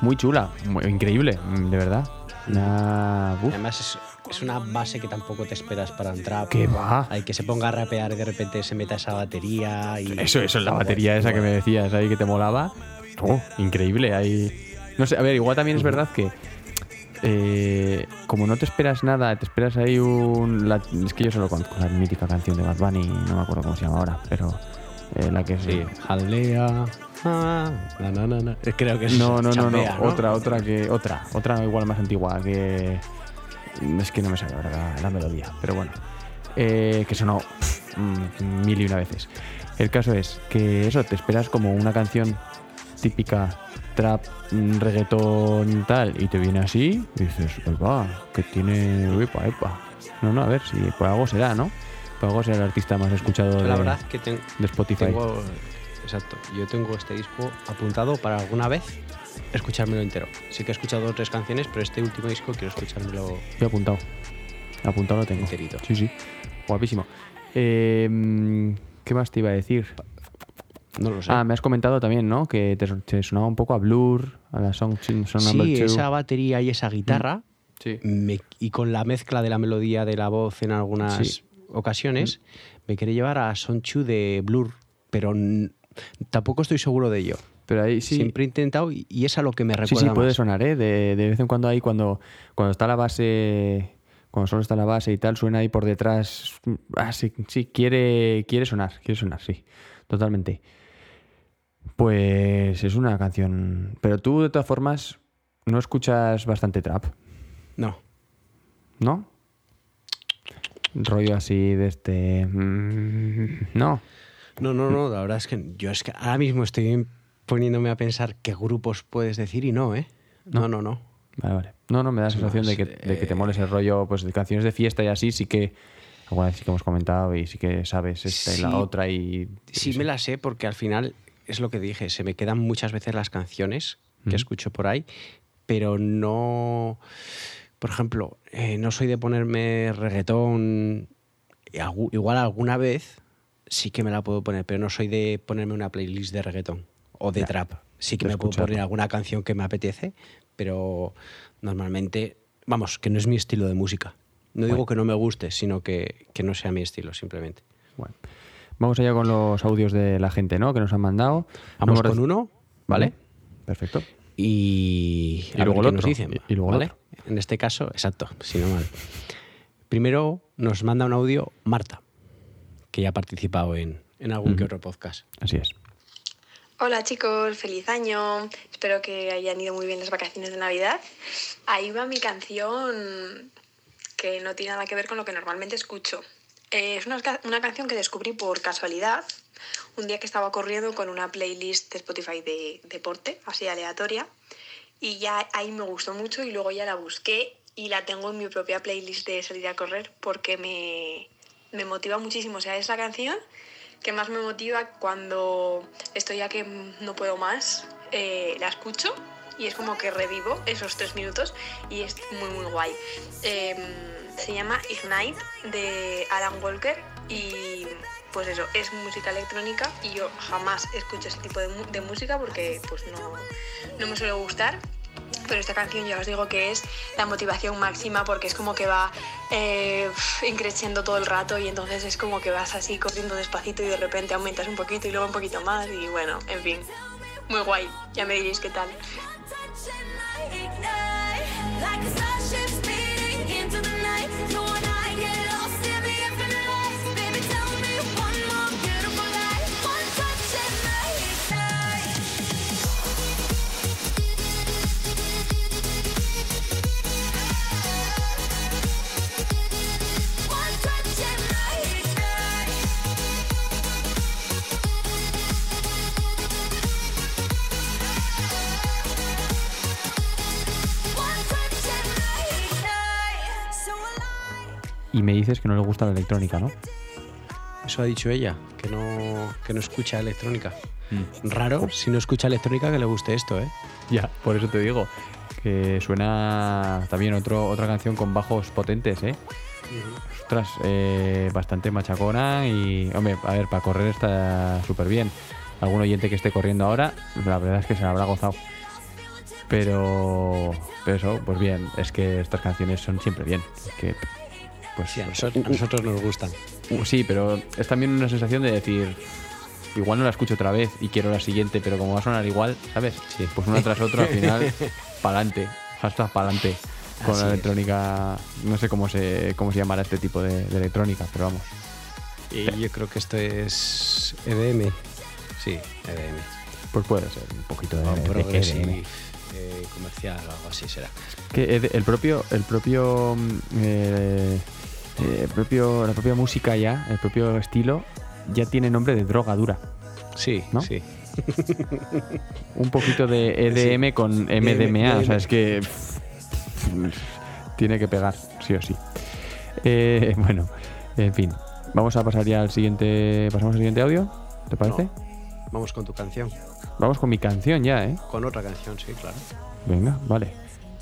[SPEAKER 3] muy chula, muy- increíble, de verdad. Una-
[SPEAKER 4] Además, es, es una base que tampoco te esperas para un trap.
[SPEAKER 3] ¿Qué va?
[SPEAKER 4] Hay que se ponga a rapear y de repente se meta esa batería. Y,
[SPEAKER 3] Eso, eso, la batería esa que me decías ahí que te molaba. Oh, increíble. Ahí. No sé, a ver, igual también es verdad que. eh, como no te esperas nada, te esperas ahí un. la- es que yo solo conozco la mítica canción de Bad Bunny, no me acuerdo cómo se llama ahora, pero. eh, la que es.
[SPEAKER 4] Sí, jalea. ah, na, na, na. Creo que es
[SPEAKER 3] No, no, no, no, Otra, otra que. Otra. Otra igual más antigua que. Es que no me sale la, la melodía, pero bueno. Eh, que sonó mm, mil y una veces. El caso es que eso, te esperas como una canción típica trap, mm, reggaetón tal, y te viene así, y dices, va, que tiene. Epa, epa. No, no, a ver, si por algo será, ¿no? Por algo será el artista más escuchado de,
[SPEAKER 4] la verdad que ten-
[SPEAKER 3] de Spotify.
[SPEAKER 4] tengo. Exacto. Yo tengo este disco apuntado para alguna vez escuchármelo entero. Sí que he escuchado dos o tres canciones, pero este último disco quiero escuchármelo
[SPEAKER 3] Yo he apuntado. Apuntado lo tengo.
[SPEAKER 4] enterito.
[SPEAKER 3] Sí, sí. Guapísimo. Eh, mm, ¿Qué más te iba a decir?
[SPEAKER 4] No lo sé.
[SPEAKER 3] Ah, me has comentado también, ¿no? Que te, te sonaba un poco a Blur, a la Song,
[SPEAKER 4] sí,
[SPEAKER 3] Two.
[SPEAKER 4] esa batería y esa guitarra,
[SPEAKER 3] Sí.
[SPEAKER 4] me- y con la mezcla de la melodía de la voz en algunas
[SPEAKER 3] Sí.
[SPEAKER 4] ocasiones, me quiere llevar a Son Chu de Blur, pero tampoco estoy seguro de ello.
[SPEAKER 3] Pero ahí sí.
[SPEAKER 4] Siempre he intentado y, y es a lo que me
[SPEAKER 3] Sí,
[SPEAKER 4] recuerda
[SPEAKER 3] sí, puede
[SPEAKER 4] más.
[SPEAKER 3] sonar, ¿eh? De, de vez en cuando ahí, cuando, cuando está la base, cuando solo está la base y tal, suena ahí por detrás. Ah, sí, sí, quiere, quiere sonar, quiere sonar, sí, totalmente. Pues es una canción. Pero tú, de todas formas, no escuchas bastante trap,
[SPEAKER 4] No,
[SPEAKER 3] ¿no? Rollo así de este. mm, No.
[SPEAKER 4] No, no, no, la verdad es que yo es que ahora mismo estoy poniéndome a pensar qué grupos puedes decir y no, ¿eh? No, no, no.
[SPEAKER 3] Vale, vale. No, no, me da la sensación de que, de que te
[SPEAKER 4] eh,
[SPEAKER 3] moles el rollo, pues de canciones de fiesta y así, sí que. Alguna vez sí que hemos comentado y sí que sabes esta y la otra y.
[SPEAKER 4] Sí, me la sé porque al final es lo que dije, se me quedan muchas veces las canciones que escucho por ahí, pero no, por ejemplo, eh, no soy de ponerme reggaetón, igual alguna vez sí que me la puedo poner, pero no soy de ponerme una playlist de reggaetón o de
[SPEAKER 3] Ya,
[SPEAKER 4] trap. Sí que me puedo poner alguna canción que me apetece, pero normalmente, vamos, que no es mi estilo de música. No digo que no me guste, sino que, que no sea mi estilo, simplemente.
[SPEAKER 3] Bueno. Vamos allá con los audios de la gente, ¿no? Que nos han mandado.
[SPEAKER 4] Vamos con uno, ¿vale?
[SPEAKER 3] Perfecto.
[SPEAKER 4] Y,
[SPEAKER 3] Y luego otro,
[SPEAKER 4] nos dicen,
[SPEAKER 3] y- y luego el
[SPEAKER 4] ¿vale?
[SPEAKER 3] otro.
[SPEAKER 4] En este caso, exacto, si no mal. Primero nos manda un audio Marta, que ya ha participado en, en algún que otro podcast.
[SPEAKER 3] Así es.
[SPEAKER 7] Hola chicos, feliz año. Espero que hayan ido muy bien las vacaciones de Navidad. Ahí va mi canción que no tiene nada que ver con lo que normalmente escucho. Eh, es una, una canción que descubrí por casualidad un día que estaba corriendo con una playlist de Spotify de deporte, así aleatoria. Y ya ahí me gustó mucho y luego ya la busqué y la tengo en mi propia playlist de salir a correr porque me, me motiva muchísimo. O sea, es canción que más me motiva cuando estoy ya que no puedo más, eh, la escucho y es como que revivo esos tres minutos y es muy muy guay. Eh, se llama Ignite de Alan Walker y pues eso, es música electrónica y yo jamás escucho ese tipo de, de música porque pues no, no me suele gustar. Pero esta canción ya os digo que es la motivación máxima porque es como que va eh, increciendo todo el rato y entonces es como que vas así corriendo despacito y de repente aumentas un poquito y luego un poquito más y bueno, en fin, muy guay, ya me diréis qué tal.
[SPEAKER 3] Y me dices que no le gusta la electrónica, ¿no?
[SPEAKER 4] Eso ha dicho ella, que no, que no escucha electrónica.
[SPEAKER 3] Mm.
[SPEAKER 4] Raro, si no escucha electrónica, que le guste esto, ¿eh?
[SPEAKER 3] Ya, por eso te digo. que suena también otro, otra canción con bajos potentes, ¿eh? Ostras, eh, bastante machacona y, hombre, a ver, para correr está súper bien. Algún oyente que esté corriendo ahora, la verdad es que se la habrá gozado. Pero, pero eso, pues bien, es que estas canciones son siempre bien. Es que, pues,
[SPEAKER 4] Sí, a nosotros, a nosotros nos gustan.
[SPEAKER 3] Sí, pero es también una sensación de decir, igual no la escucho otra vez y quiero la siguiente, pero como va a sonar igual, ¿sabes?
[SPEAKER 4] Sí.
[SPEAKER 3] Pues una tras otra al final, pa'lante, hashtag pa'lante. Con
[SPEAKER 4] Así
[SPEAKER 3] la
[SPEAKER 4] es.
[SPEAKER 3] electrónica, no sé cómo se, cómo se llamará este tipo de, de electrónica, pero vamos.
[SPEAKER 4] Y yo creo que esto es EDM. Sí, EDM.
[SPEAKER 3] Pues puede ser un poquito de, de EDM.
[SPEAKER 4] eh, comercial o algo así será.
[SPEAKER 3] Que ED el propio, el propio, mm, eh, eh, el propio, la propia música ya, el propio estilo, ya tiene nombre de droga dura.
[SPEAKER 4] Sí,
[SPEAKER 3] ¿No?
[SPEAKER 4] sí.
[SPEAKER 3] Un poquito de EDM con MDMA, o sea, es que pff, tiene que pegar, sí o sí. Eh, bueno, en fin, vamos a pasar ya al siguiente, pasamos al siguiente audio, ¿te parece?
[SPEAKER 4] Vamos con tu canción.
[SPEAKER 3] Vamos con mi canción ya, ¿eh?
[SPEAKER 4] Con otra canción, sí, claro.
[SPEAKER 3] Venga, vale.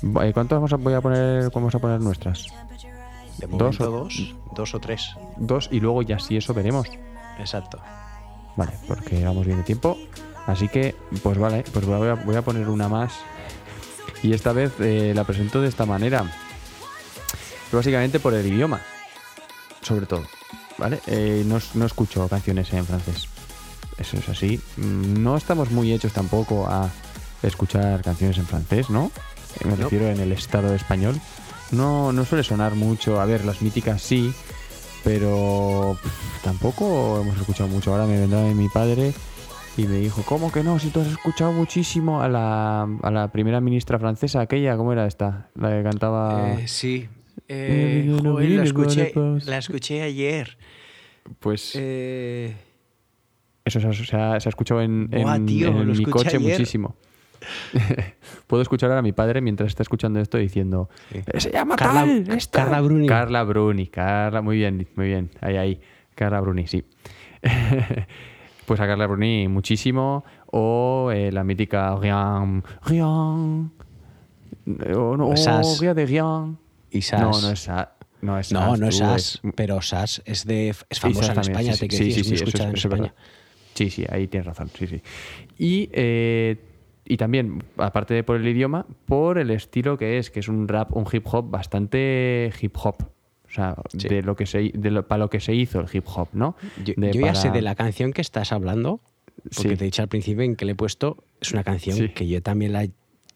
[SPEAKER 3] Va- eh, ¿Cuántas vamos a, voy a poner, vamos a poner nuestras?
[SPEAKER 4] De
[SPEAKER 3] Dos o-
[SPEAKER 4] dos, dos o tres.
[SPEAKER 3] Dos y luego ya si eso veremos.
[SPEAKER 4] Exacto.
[SPEAKER 3] Vale, porque vamos bien de tiempo. Así que, pues vale, pues voy a, voy a poner una más. Y esta vez eh, la presento de esta manera. Básicamente por el idioma. Sobre todo. ¿Vale? Eh, no, no escucho canciones en francés. Eso es así. Mm, No estamos muy hechos tampoco a escuchar canciones en francés, ¿no? Eh, Me
[SPEAKER 4] No.
[SPEAKER 3] refiero en el estado español. No, no suele sonar mucho. A ver, las míticas sí, pero pff, tampoco hemos escuchado mucho. Ahora me vendrá mi padre y me dijo, ¿cómo que no? Si tú has escuchado muchísimo a la, a la primera ministra francesa, aquella, ¿cómo era esta? La que cantaba...
[SPEAKER 4] Eh, sí.
[SPEAKER 3] Eh,
[SPEAKER 4] Eh, joder, la, escuché,
[SPEAKER 3] la
[SPEAKER 4] escuché ayer.
[SPEAKER 3] pues
[SPEAKER 4] Eh,
[SPEAKER 3] eso se ha, se escuchado en, en-
[SPEAKER 4] tío,
[SPEAKER 3] mi coche
[SPEAKER 4] ayer.
[SPEAKER 3] muchísimo. Puedo escuchar ahora a mi padre mientras está escuchando esto diciendo
[SPEAKER 4] Sí.
[SPEAKER 3] "Eh, se llama
[SPEAKER 4] Carla-
[SPEAKER 3] tal, esta".
[SPEAKER 4] Carla Bruni.
[SPEAKER 3] Carla Bruni, Carla, muy bien, muy bien, ahí, ahí, Carla Bruni, sí. pues a Carla Bruni muchísimo, o eh, la mítica Rien, Rien, o no,
[SPEAKER 4] Sas.
[SPEAKER 3] Rien de Rien.
[SPEAKER 4] y Sas.
[SPEAKER 3] No, no es Sas. No, es
[SPEAKER 4] No,
[SPEAKER 3] Sas,
[SPEAKER 4] no es Sas, pero Sas es de es
[SPEAKER 3] Sí,
[SPEAKER 4] famosa
[SPEAKER 3] Sas
[SPEAKER 4] en
[SPEAKER 3] también,
[SPEAKER 4] España,
[SPEAKER 3] sí,
[SPEAKER 4] te
[SPEAKER 3] sí,
[SPEAKER 4] quiero decir,
[SPEAKER 3] sí, sí,
[SPEAKER 4] muy
[SPEAKER 3] eso
[SPEAKER 4] en
[SPEAKER 3] es- es
[SPEAKER 4] España.
[SPEAKER 3] Sí, sí, ahí tienes razón, sí, sí. Y, eh, y también, aparte de por el idioma, por el estilo que es, que es un rap, un hip hop bastante hip hop. O sea,
[SPEAKER 4] Sí.
[SPEAKER 3] de lo que se, de lo, para lo que se hizo el hip hop, ¿no?
[SPEAKER 4] Yo,
[SPEAKER 3] De
[SPEAKER 4] yo ya
[SPEAKER 3] para-
[SPEAKER 4] sé de la canción que estás hablando, porque
[SPEAKER 3] Sí.
[SPEAKER 4] te he dicho al principio en que le he puesto, es una canción
[SPEAKER 3] Sí.
[SPEAKER 4] que yo también la...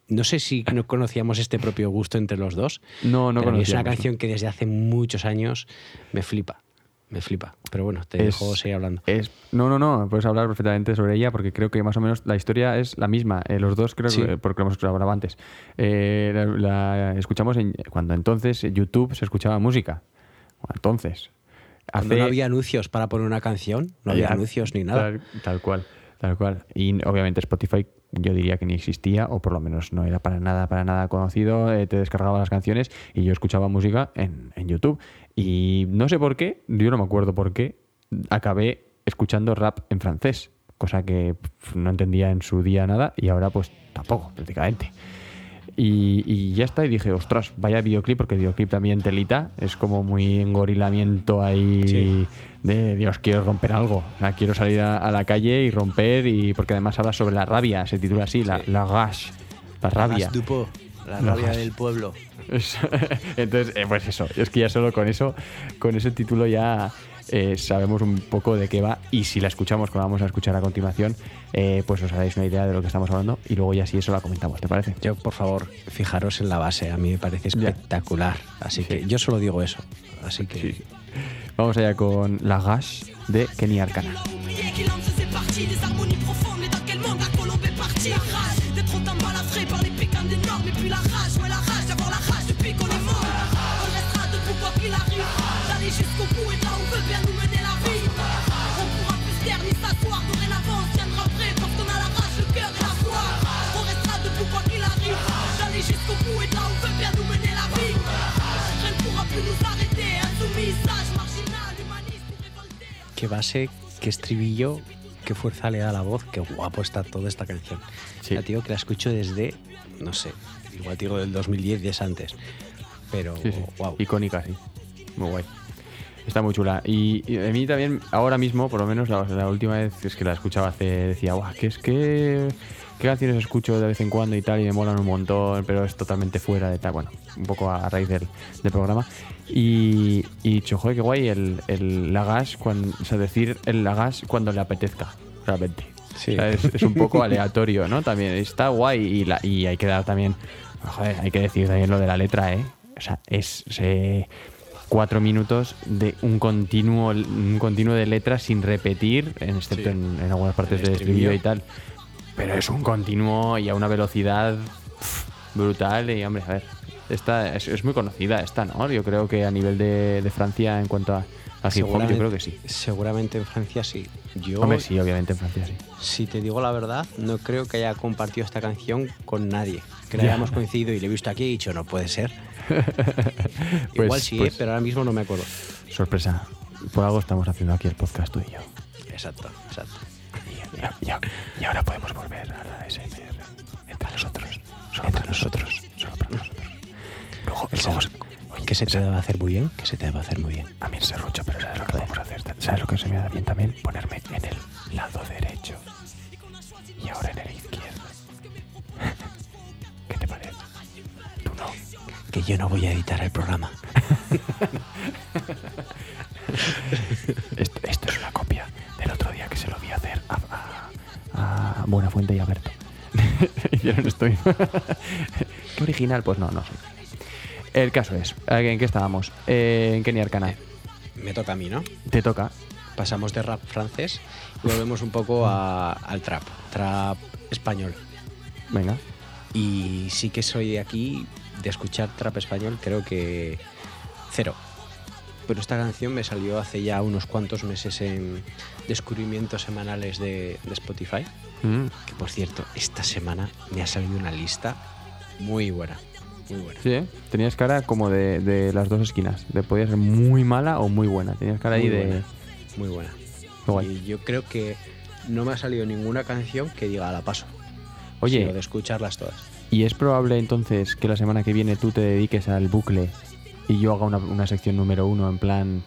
[SPEAKER 4] No sé si no conocíamos este propio gusto entre los dos,
[SPEAKER 3] No, no
[SPEAKER 4] mí es una
[SPEAKER 3] conocíamos,
[SPEAKER 4] canción que desde hace muchos años me flipa, me flipa. Pero bueno, te
[SPEAKER 3] Es-
[SPEAKER 4] dejo seguir hablando.
[SPEAKER 3] Es, no, no, no, puedes hablar perfectamente sobre ella porque creo que más o menos la historia es la misma. Eh, los dos creo
[SPEAKER 4] Sí.
[SPEAKER 3] que, porque lo hemos hablado antes. Eh, la, la escuchamos en, cuando entonces en YouTube se escuchaba música. Bueno, entonces.
[SPEAKER 4] Cuando no había anuncios para poner una canción, no había
[SPEAKER 3] Ya,
[SPEAKER 4] anuncios ni nada.
[SPEAKER 3] Tal, tal cual, tal cual. Y obviamente Spotify yo diría que ni existía, o por lo menos no era para nada, para nada conocido. eh, te descargaba las canciones y yo escuchaba música en, en YouTube. Y no sé por qué, yo no me acuerdo por qué, acabé escuchando rap en francés, cosa que no entendía en su día nada y ahora pues tampoco, prácticamente. Y, y ya está, y dije, ostras, vaya videoclip, porque el videoclip también telita, es como muy engorilamiento ahí
[SPEAKER 4] Sí.
[SPEAKER 3] de Dios, quiero romper algo. O sea, quiero salir a, a la calle y romper, y porque además habla sobre la rabia, se titula así, la,
[SPEAKER 4] Sí.
[SPEAKER 3] la rage, la rabia.
[SPEAKER 4] La
[SPEAKER 3] La
[SPEAKER 4] rabia del pueblo.
[SPEAKER 3] Es- Entonces, eh, pues eso, es que ya solo con eso, con ese título ya eh, sabemos un poco de qué va y si la escuchamos, como vamos a escuchar a continuación, eh, pues os haréis una idea de lo que estamos hablando y luego ya si eso la comentamos, ¿te parece?
[SPEAKER 4] Yo, por favor, fijaros en la base, a mí me parece
[SPEAKER 3] Ya.
[SPEAKER 4] espectacular. Así que yo solo digo eso. Así que
[SPEAKER 3] Vamos allá con La Gash de Kenny Arcana.
[SPEAKER 4] Qué base, qué estribillo, qué fuerza le da la voz, qué guapo está toda esta canción.
[SPEAKER 3] Sí.
[SPEAKER 4] Ya, tío, que la escucho desde, no sé, igual te digo del 2010, 10 antes. Pero,
[SPEAKER 3] Sí, sí.
[SPEAKER 4] wow.
[SPEAKER 3] Icónica, sí. Muy guay. Está muy chula. Y, y a mí también, ahora mismo, por lo menos la, la última vez es que la escuchaba hace, decía, guau, que es que. ¿Qué canciones escucho de vez en cuando y tal? Y me molan un montón, pero es totalmente fuera de tal. Bueno, un poco a raíz del, del programa. Y, y dicho, joder, qué guay el, el Lagash, cuando, o sea, decir el Lagash cuando le apetezca, realmente.
[SPEAKER 4] Sí.
[SPEAKER 3] O sea, es, es un poco aleatorio, ¿no? También está guay y, la, y hay que dar también. Joder, hay que decir también lo de la letra, ¿eh? O sea, es. eh, cuatro minutos de un continuo un continuo de letras sin repetir, excepto
[SPEAKER 4] Sí.
[SPEAKER 3] en, en algunas partes
[SPEAKER 4] El
[SPEAKER 3] del estribillo y tal. Pero es un continuo y a una velocidad brutal. Y hombre, a ver, esta es, es muy conocida esta, ¿no? Yo creo que a nivel de, de Francia en cuanto a, a hip hop, yo creo que sí.
[SPEAKER 4] Seguramente en Francia sí. Yo,
[SPEAKER 3] Hombre, sí, obviamente en Francia sí.
[SPEAKER 4] si te digo la verdad, no creo que haya compartido esta canción con nadie. Que la
[SPEAKER 3] Ya.
[SPEAKER 4] hayamos coincidido y le he visto aquí y he dicho, no puede ser.
[SPEAKER 3] Pues-
[SPEAKER 4] Igual sí,
[SPEAKER 3] pues-
[SPEAKER 4] ¿eh? pero ahora mismo no me acuerdo.
[SPEAKER 3] Sorpresa. Por algo estamos haciendo aquí el podcast tú y yo.
[SPEAKER 4] Exacto, exacto.
[SPEAKER 3] Y, y- y ahora podemos volver a la SMR entre nosotros. Solo para nosotros. Solo para nosotros. Luego, luego oye,
[SPEAKER 4] Que se te debe hacer muy bien, que se te debe hacer muy bien.
[SPEAKER 3] a mí se rucha, pero ¿sabes lo que podemos hacer? ¿Sabes lo que se me da bien también? Ponerme en el lado derecho y ahora en el izquierdo. ¿Qué te parece? Tú no.
[SPEAKER 4] Que yo no voy a editar el programa.
[SPEAKER 3] Buenafuente y a Berto. Hicieron esto. mismo. ¿Qué original? Pues no, no sé. El caso es, ¿en qué estábamos? Eh, en Kenia Arcana.
[SPEAKER 4] Me toca a mí, ¿no?
[SPEAKER 3] Te toca.
[SPEAKER 4] Pasamos de rap francés y volvemos un poco a- al trap, trap español.
[SPEAKER 3] Venga.
[SPEAKER 4] Y sí que soy de aquí, de escuchar trap español, creo que cero. Pero esta canción me salió hace ya unos cuantos meses en descubrimientos semanales de, de Spotify.
[SPEAKER 3] Mm,
[SPEAKER 4] Que por cierto, esta semana me ha salido una lista muy buena. Muy buena.
[SPEAKER 3] Sí, ¿eh? Tenías cara como de, de las dos esquinas. De podía ser muy mala o muy buena. Tenías cara ahí
[SPEAKER 4] Muy
[SPEAKER 3] de...
[SPEAKER 4] buena. Muy buena. Y yo creo que no me ha salido ninguna canción que diga a la paso.
[SPEAKER 3] Oye,
[SPEAKER 4] sino de escucharlas todas.
[SPEAKER 3] ¿y es probable entonces que la semana que viene tú te dediques al bucle y yo haga una, una sección número uno en plan...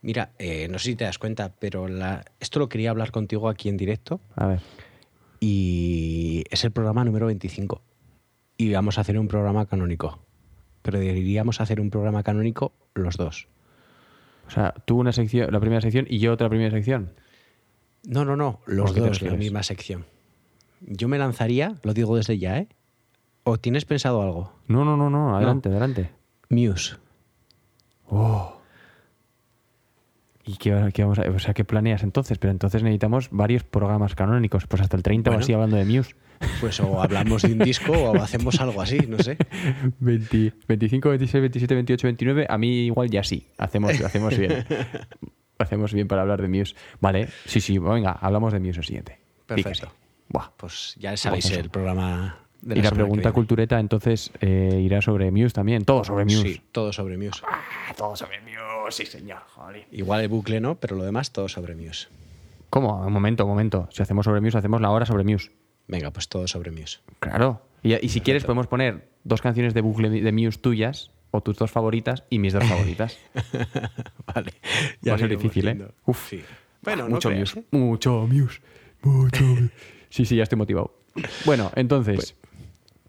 [SPEAKER 4] Mira, eh, no sé si te das cuenta, pero la, esto lo quería hablar contigo aquí en directo
[SPEAKER 3] A ver.
[SPEAKER 4] Y es el programa número 25. Y vamos a hacer un programa canónico. Pero deberíamos hacer un programa canónico los dos.
[SPEAKER 3] O sea, tú una sección, la primera sección y yo otra primera sección.
[SPEAKER 4] No, no, no, los
[SPEAKER 3] ¿Por qué te
[SPEAKER 4] dos, la misma sección. Yo me lanzaría, lo digo desde ya, ¿eh? ¿O tienes pensado algo?
[SPEAKER 3] No, no, no, no, adelante, adelante.
[SPEAKER 4] Muse.
[SPEAKER 3] Oh. ¿Y qué, qué vamos a, o sea, qué planeas entonces? Pero entonces necesitamos varios programas canónicos, pues hasta el 30 o
[SPEAKER 4] Bueno.
[SPEAKER 3] así hablando de Muse.
[SPEAKER 4] Pues o hablamos de un disco o hacemos algo así, no sé.
[SPEAKER 3] 20 25, 26, 27, 28, 29, a mí igual ya sí, hacemos, hacemos bien. hacemos bien para hablar de Muse. Vale, sí, sí, venga, hablamos de Muse el siguiente.
[SPEAKER 4] Perfecto.
[SPEAKER 3] sí. Buah.
[SPEAKER 4] Pues ya sabéis el programa de
[SPEAKER 3] y la pregunta cultureta entonces eh, irá sobre Muse también, todo sobre Muse.
[SPEAKER 4] Sí, todo sobre Muse.
[SPEAKER 3] Todo sobre Muse, sí señor. Joder.
[SPEAKER 4] Igual el bucle no, pero lo demás todo sobre Muse.
[SPEAKER 3] ¿Cómo? Un momento, un momento. Si hacemos sobre Muse, hacemos la hora sobre Muse.
[SPEAKER 4] Venga, pues todo sobre Muse.
[SPEAKER 3] Claro. Y, y si quieres podemos poner dos canciones de bucle de Muse tuyas o tus dos favoritas y mis dos favoritas.
[SPEAKER 4] vale.
[SPEAKER 3] Va a ser difícil, ¿eh? Uf.
[SPEAKER 4] Sí. Bueno,
[SPEAKER 3] mucho
[SPEAKER 4] no
[SPEAKER 3] Muse.
[SPEAKER 4] ¿eh?
[SPEAKER 3] Mucho Muse. Mucho Muse. Sí, sí, ya estoy motivado. Bueno, entonces.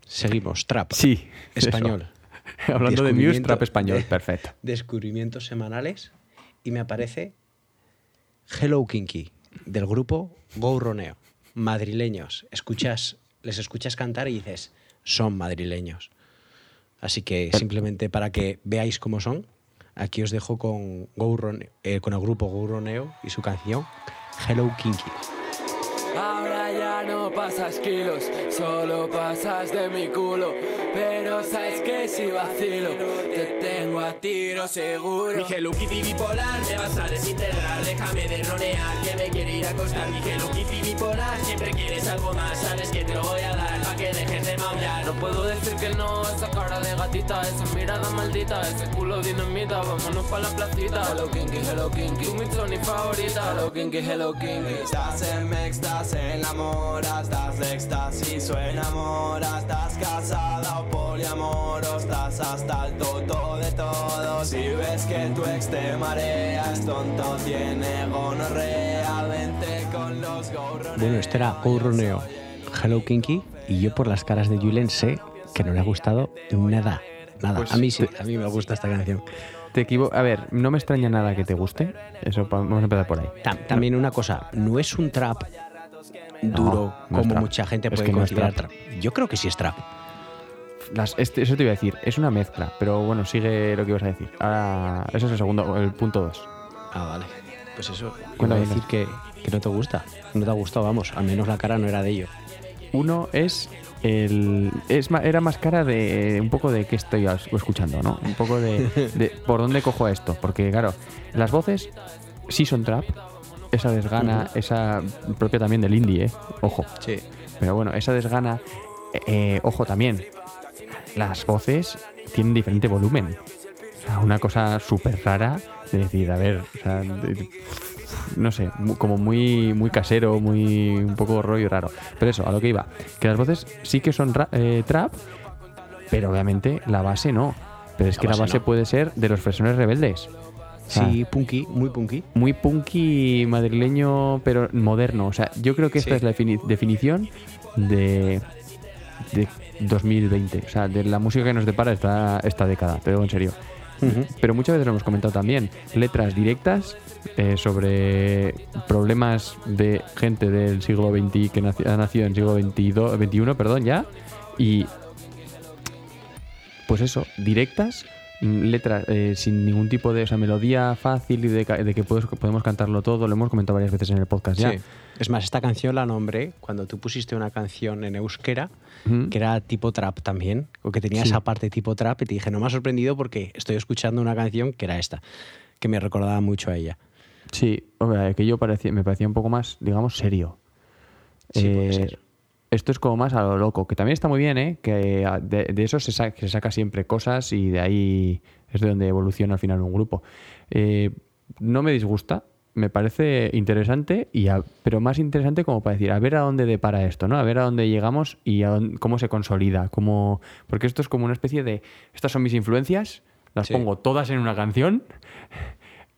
[SPEAKER 4] Seguimos. Trap.
[SPEAKER 3] sí.
[SPEAKER 4] Español.
[SPEAKER 3] Hablando de Muse, trap español. Perfecto.
[SPEAKER 4] Descubrimientos semanales. Y me aparece Hello Kinky, del grupo Go Roneo. Madrileños. Escuchas, les escuchas cantar y dices, son madrileños. Así que simplemente para que veáis cómo son, aquí os dejo con, Go Roneo- eh, con el grupo Go Roneo y su canción Hello Kinky.
[SPEAKER 8] Ahora ya no pasas kilos, solo pasas de mi culo. Pero sabes que si vacilo, te tengo a tiro seguro. Mi Kitty bipolar, me vas a desintegrar. Déjame de ronear, que me quiere ir a acostar. Mi Kitty bipolar, siempre quieres algo más. Sabes que te lo voy a dar, que dejes de maullar. No puedo decir que no, esa cara de gatita, esa mirada maldita, ese culo dinamita. Vámonos pa' la placita. Hello Kinky, Hello Kinky. Tú mi Tony favorita. Hello Kinky, Hello Kinky.
[SPEAKER 6] Estás en me estás enamora, estás de éxtasis o enamora, estás casada o poliamor, o estás hasta el toto de todo. Si ves que tu ex te marea, es tonto, tiene gonorrea, vente con los gorrones.
[SPEAKER 4] Bueno, este era Ouroneo, Hello Kinky, y yo por las caras de Julen sé que no le ha gustado nada. Nada.
[SPEAKER 3] Pues
[SPEAKER 4] a mí sí, a mí me gusta esta canción.
[SPEAKER 3] Te equivo A ver, no me extraña nada que te guste. Eso vamos a empezar por ahí.
[SPEAKER 4] Tam- también una cosa, no es un trap duro
[SPEAKER 3] no es
[SPEAKER 4] como
[SPEAKER 3] trap.
[SPEAKER 4] mucha gente
[SPEAKER 3] Es
[SPEAKER 4] puede
[SPEAKER 3] que no es
[SPEAKER 4] considerar
[SPEAKER 3] trap.
[SPEAKER 4] trap. Yo creo que sí es trap.
[SPEAKER 3] Las- este- eso te iba a decir, es una mezcla, pero bueno, sigue lo que ibas a decir. Ahora, eso es el segundo, el punto 2.
[SPEAKER 4] Ah, vale. Pues eso, iba a decir que, que no te gusta. No te ha gustado, vamos. Al menos la cara no era de ello.
[SPEAKER 3] Uno es el. Es, era más cara de un poco de qué estoy escuchando, ¿no? Un poco de, de por dónde cojo esto. Porque, claro, las voces sí son trap. Esa desgana, esa propia también del indie, ¿eh? Ojo.
[SPEAKER 4] Sí.
[SPEAKER 3] Pero bueno, esa desgana, eh, eh, ojo también. Las voces tienen diferente volumen. O sea, una cosa súper rara de decir, a ver, o sea, no sé, como muy, muy casero, muy un poco rollo raro. Pero eso, a lo que iba, que las voces sí que son ra- eh, trap, pero obviamente la base no. Pero es
[SPEAKER 4] La
[SPEAKER 3] que la
[SPEAKER 4] base no.
[SPEAKER 3] puede ser de los fresones rebeldes. O sea,
[SPEAKER 4] Sí, punky, muy punky.
[SPEAKER 3] muy punky madrileño, pero moderno. O sea, yo creo que esta
[SPEAKER 4] Sí.
[SPEAKER 3] es la defini- definición de, de 2020. O sea, de la música que nos depara esta, esta década, pero en serio. Pero muchas veces lo hemos comentado también. Letras directas eh, sobre problemas de gente del siglo XX que naci- ha nacido en el siglo XXI, perdón, ya. Y pues eso, directas, mm, letras eh, sin ningún tipo de o sea, melodía fácil y de, de que puedes- podemos cantarlo todo. Lo hemos comentado varias veces en el podcast ya.
[SPEAKER 4] Sí. Es más, esta canción la nombré cuando tú pusiste una canción en euskera Que era tipo trap también, o que tenía
[SPEAKER 3] Sí.
[SPEAKER 4] esa parte tipo trap, y te dije, no me ha sorprendido porque estoy escuchando una canción que era esta, que me recordaba mucho a ella.
[SPEAKER 3] Sí, hombre, que yo parecía, me parecía un poco más, digamos, serio.
[SPEAKER 4] Sí, puede
[SPEAKER 3] Eh,
[SPEAKER 4] ser.
[SPEAKER 3] Esto es como más a lo loco, que también está muy bien, ¿eh? Que ah, de, de eso se, sa- se saca siempre cosas y de ahí es de donde evoluciona al final un grupo. Eh, no me disgusta, me parece interesante, y a- pero más interesante como para decir, a ver a dónde depara esto, ¿no? A ver a dónde llegamos y a dónde- cómo se consolida. Cómo, porque esto es como una especie de, estas son mis influencias, las
[SPEAKER 4] Sí.
[SPEAKER 3] pongo todas en una canción